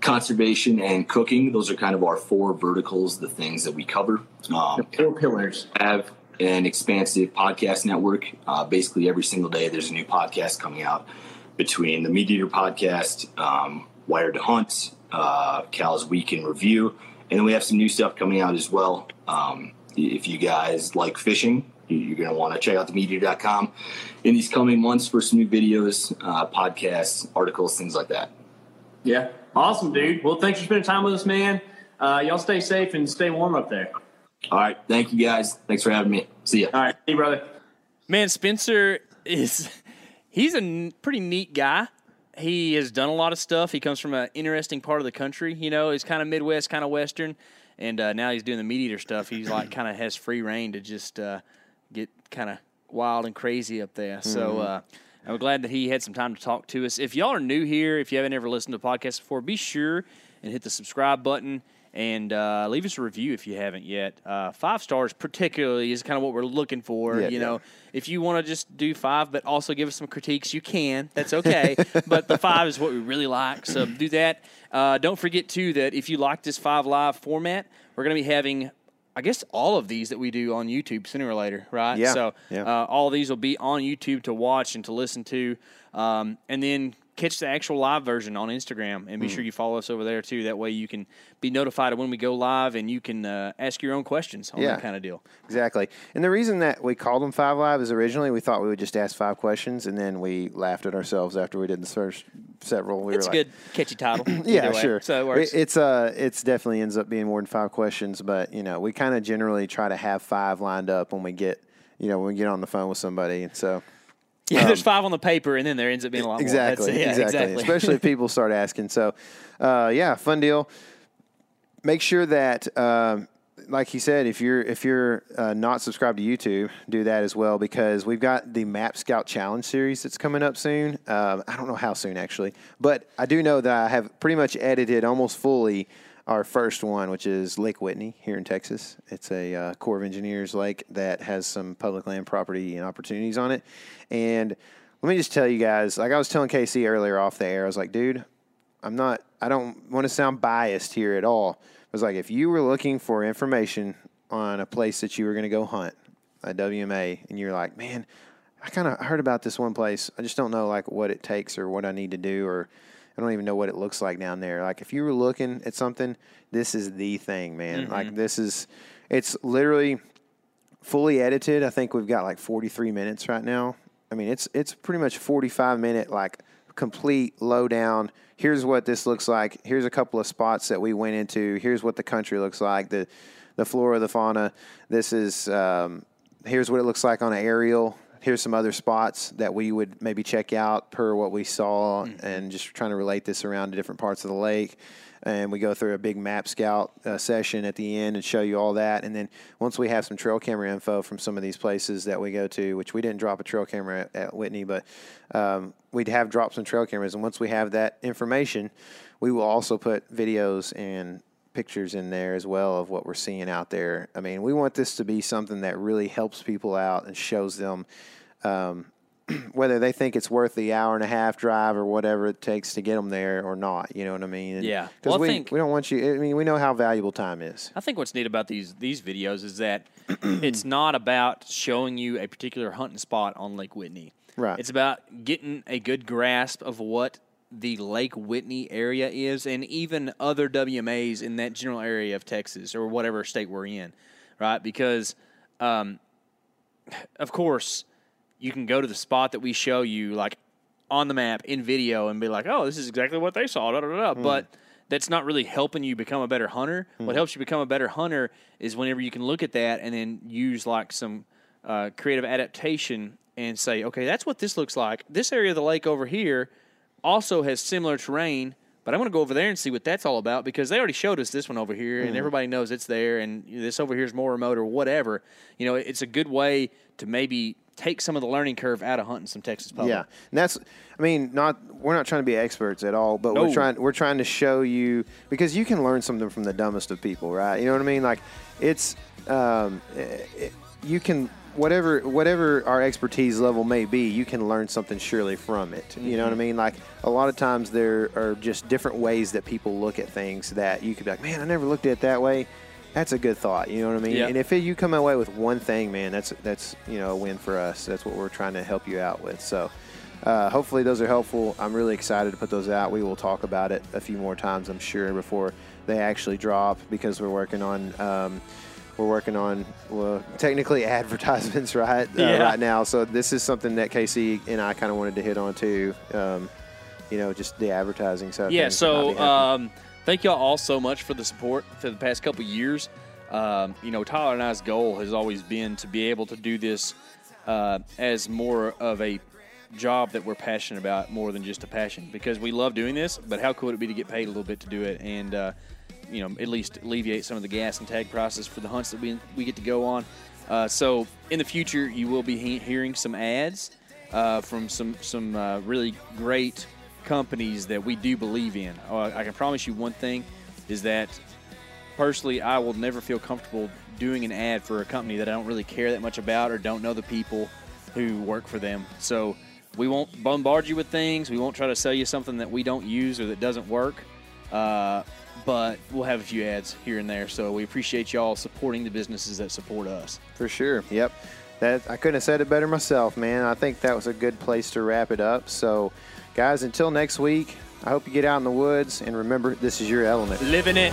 conservation, and cooking. Those are kind of our four verticals, the things that we cover. Um, Four pillars. have an expansive podcast network. Uh, basically, every single day there's a new podcast coming out between the Meat Eater podcast, um, Wired to Hunt, uh, Cal's Week in Review, and then we have some new stuff coming out as well. Um, if you guys like fishing, you- you're going to want to check out the themeateater.com in these coming months for some new videos, uh, podcasts, articles, things like that. Yeah. Awesome, dude. Well, thanks for spending time with us, man. Uh, y'all stay safe and stay warm up there. All right. Thank you guys. Thanks for having me. See ya. All right. See you, brother. Man, Spencer is he's a n- pretty neat guy. He has done a lot of stuff. He comes from an interesting part of the country. You know, he's kind of Midwest, kind of Western, and uh, now he's doing the meat eater stuff. He's like kind of has free reign to just uh, get kind of wild and crazy up there. So uh, I'm glad that he had some time to talk to us. If y'all are new here, if you haven't ever listened to a podcast before, be sure and hit the subscribe button and uh, leave us a review if you haven't yet. Uh, five stars, particularly, is kind of what we're looking for. Yeah, you yeah. know, if you want to just do five, but also give us some critiques, you can. That's okay. but the five is what we really like. So do that. Uh, don't forget, too, that if you like this five live format, we're going to be having, I guess, all of these that we do on YouTube sooner or later, right? Yeah, So yeah. Uh, all these will be on YouTube to watch and to listen to. Um, and then catch the actual live version on Instagram and be Hmm. sure you follow us over there too. That way you can be notified of when we go live and you can uh, ask your own questions on Yeah. that kind of deal. Exactly. And the reason that we called them Five Live is originally we thought we would just ask five questions, and then we laughed at ourselves after we did the first several. We It's a were like, good catchy title. Yeah, sure. So it works. it's uh, it's definitely ends up being more than five questions, but you know, we kind of generally try to have five lined up when we get, you know, when we get on the phone with somebody, and so yeah, there's five on the paper, and then there ends up being a lot um, exactly, more. That's, yeah, exactly, Especially if people start asking. So, uh, yeah, fun deal. Make sure that, um, like he said, if you're if you're uh, not subscribed to YouTube, do that as well because we've got the Map Scout Challenge series that's coming up soon. Um, I don't know how soon actually, but I do know that I have pretty much edited almost fully our first one, which is Lake Whitney here in Texas. It's a uh, Corps of Engineers lake that has some public land property and opportunities on it. And let me just tell you guys, like I was telling KC earlier off the air, I was like, dude, I'm not, I don't want to sound biased here at all. I was like, if you were looking for information on a place that you were going to go hunt, a WMA, and you're like, man, I kind of heard about this one place. I just don't know like what it takes or what I need to do, or I don't even know what it looks like down there. Like if you were looking at something, this is the thing, man. Like this is, it's literally fully edited. I think we've got like 43 minutes right now. I mean, it's it's pretty much 45 minute like complete lowdown. Here's what this looks like. Here's a couple of spots that we went into. Here's what the country looks like. The the flora, the fauna. This is um, here's what it looks like on an aerial. Here's some other spots that we would maybe check out per what we saw, and just trying to relate this around to different parts of the lake. And we go through a big map scout uh, session at the end and show you all that. And then once we have some trail camera info from some of these places that we go to, which we didn't drop a trail camera at, at Whitney, but um, we'd have dropped some trail cameras. And once we have that information, we will also put videos and pictures in there as well of what we're seeing out there. I mean, we want this to be something that really helps people out and shows them um, whether they think it's worth the hour and a half drive or whatever it takes to get them there or not. You know what I mean? And- Yeah. 'cause Well, we, think- we don't want you. I mean, we know how valuable time is. I think what's neat about these these videos is that it's not about showing you a particular hunting spot on Lake Whitney. Right. It's about getting a good grasp of what the Lake Whitney area is, and even other WMAs in that general area of Texas or whatever state we're in, right? Because, um, of course, you can go to the spot that we show you, like on the map in video, and be like, "Oh, this is exactly what they saw." Da, da, da, da. But that's not really helping you become a better hunter. What helps you become a better hunter is whenever you can look at that and then use like some uh, creative adaptation and say, "Okay, that's what this looks like. This area of the lake over here also has similar terrain." But I'm going to go over there and see what that's all about because they already showed us this one over here, and everybody knows it's there, and this over here is more remote or whatever. You know, it's a good way to maybe take some of the learning curve out of hunting some Texas public. Yeah, and that's. I mean, not we're not trying to be experts at all, but No. we're trying we're trying to show you because you can learn something from the dumbest of people, right? You know what I mean? Like, it's um, it, you can whatever whatever our expertise level may be, you can learn something surely from it. You know what I mean? Like a lot of times there are just different ways that people look at things that you could be like, man, I never looked at it that way. That's a good thought. You know what I mean? Yeah. And if it, you come away with one thing, man, that's that's you know a win for us. That's what we're trying to help you out with. So. Uh, hopefully those are helpful. I'm really excited to put those out. We will talk about it a few more times, I'm sure, before they actually drop because we're working on um, we're working on well technically advertisements right uh, Yeah. right now. So this is something that KC and I kind of wanted to hit on too. Um, you know, just the advertising side. Yeah, things that might so um, thank y'all all so much for the support for the past couple years. Um, you know, Tyler and I's goal has always been to be able to do this uh, as more of a job that we're passionate about more than just a passion because we love doing this, but how cool would it be to get paid a little bit to do it and, uh, you know, at least alleviate some of the gas and tag prices for the hunts that we, we get to go on. Uh, so in the future, you will be he- hearing some ads uh, from some, some uh, really great companies that we do believe in. Uh, I can promise you one thing is that personally, I will never feel comfortable doing an ad for a company that I don't really care that much about or don't know the people who work for them. So we won't bombard you with things. We won't try to sell you something that we don't use or that doesn't work. Uh, but we'll have a few ads here and there. So we appreciate y'all supporting the businesses that support us. For sure. Yep. That I couldn't have said it better myself, man. I think that was a good place to wrap it up. So, guys, until next week, I hope you get out in the woods and remember this is your element. Living it.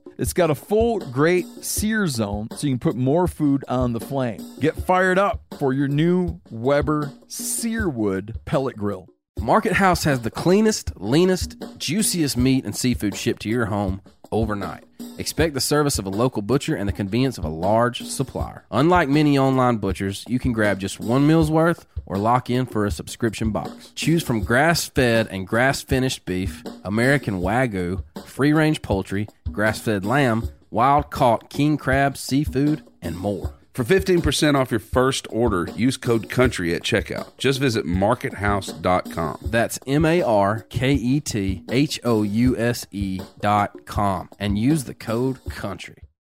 It's got a full grate sear zone so you can put more food on the flame. Get fired up for your new Weber Searwood pellet grill. Market House has the cleanest, leanest, juiciest meat and seafood shipped to your home overnight. Expect the service of a local butcher and the convenience of a large supplier. Unlike many online butchers, you can grab just one meal's worth or lock in for a subscription box. Choose from grass fed and grass finished beef, American Wagyu, free range poultry, grass fed lamb, wild caught king crab, seafood, and more. For 15% off your first order, use code COUNTRY at checkout. Just visit markethouse.com. That's M A R K E T H O U S E dot com and use the code COUNTRY.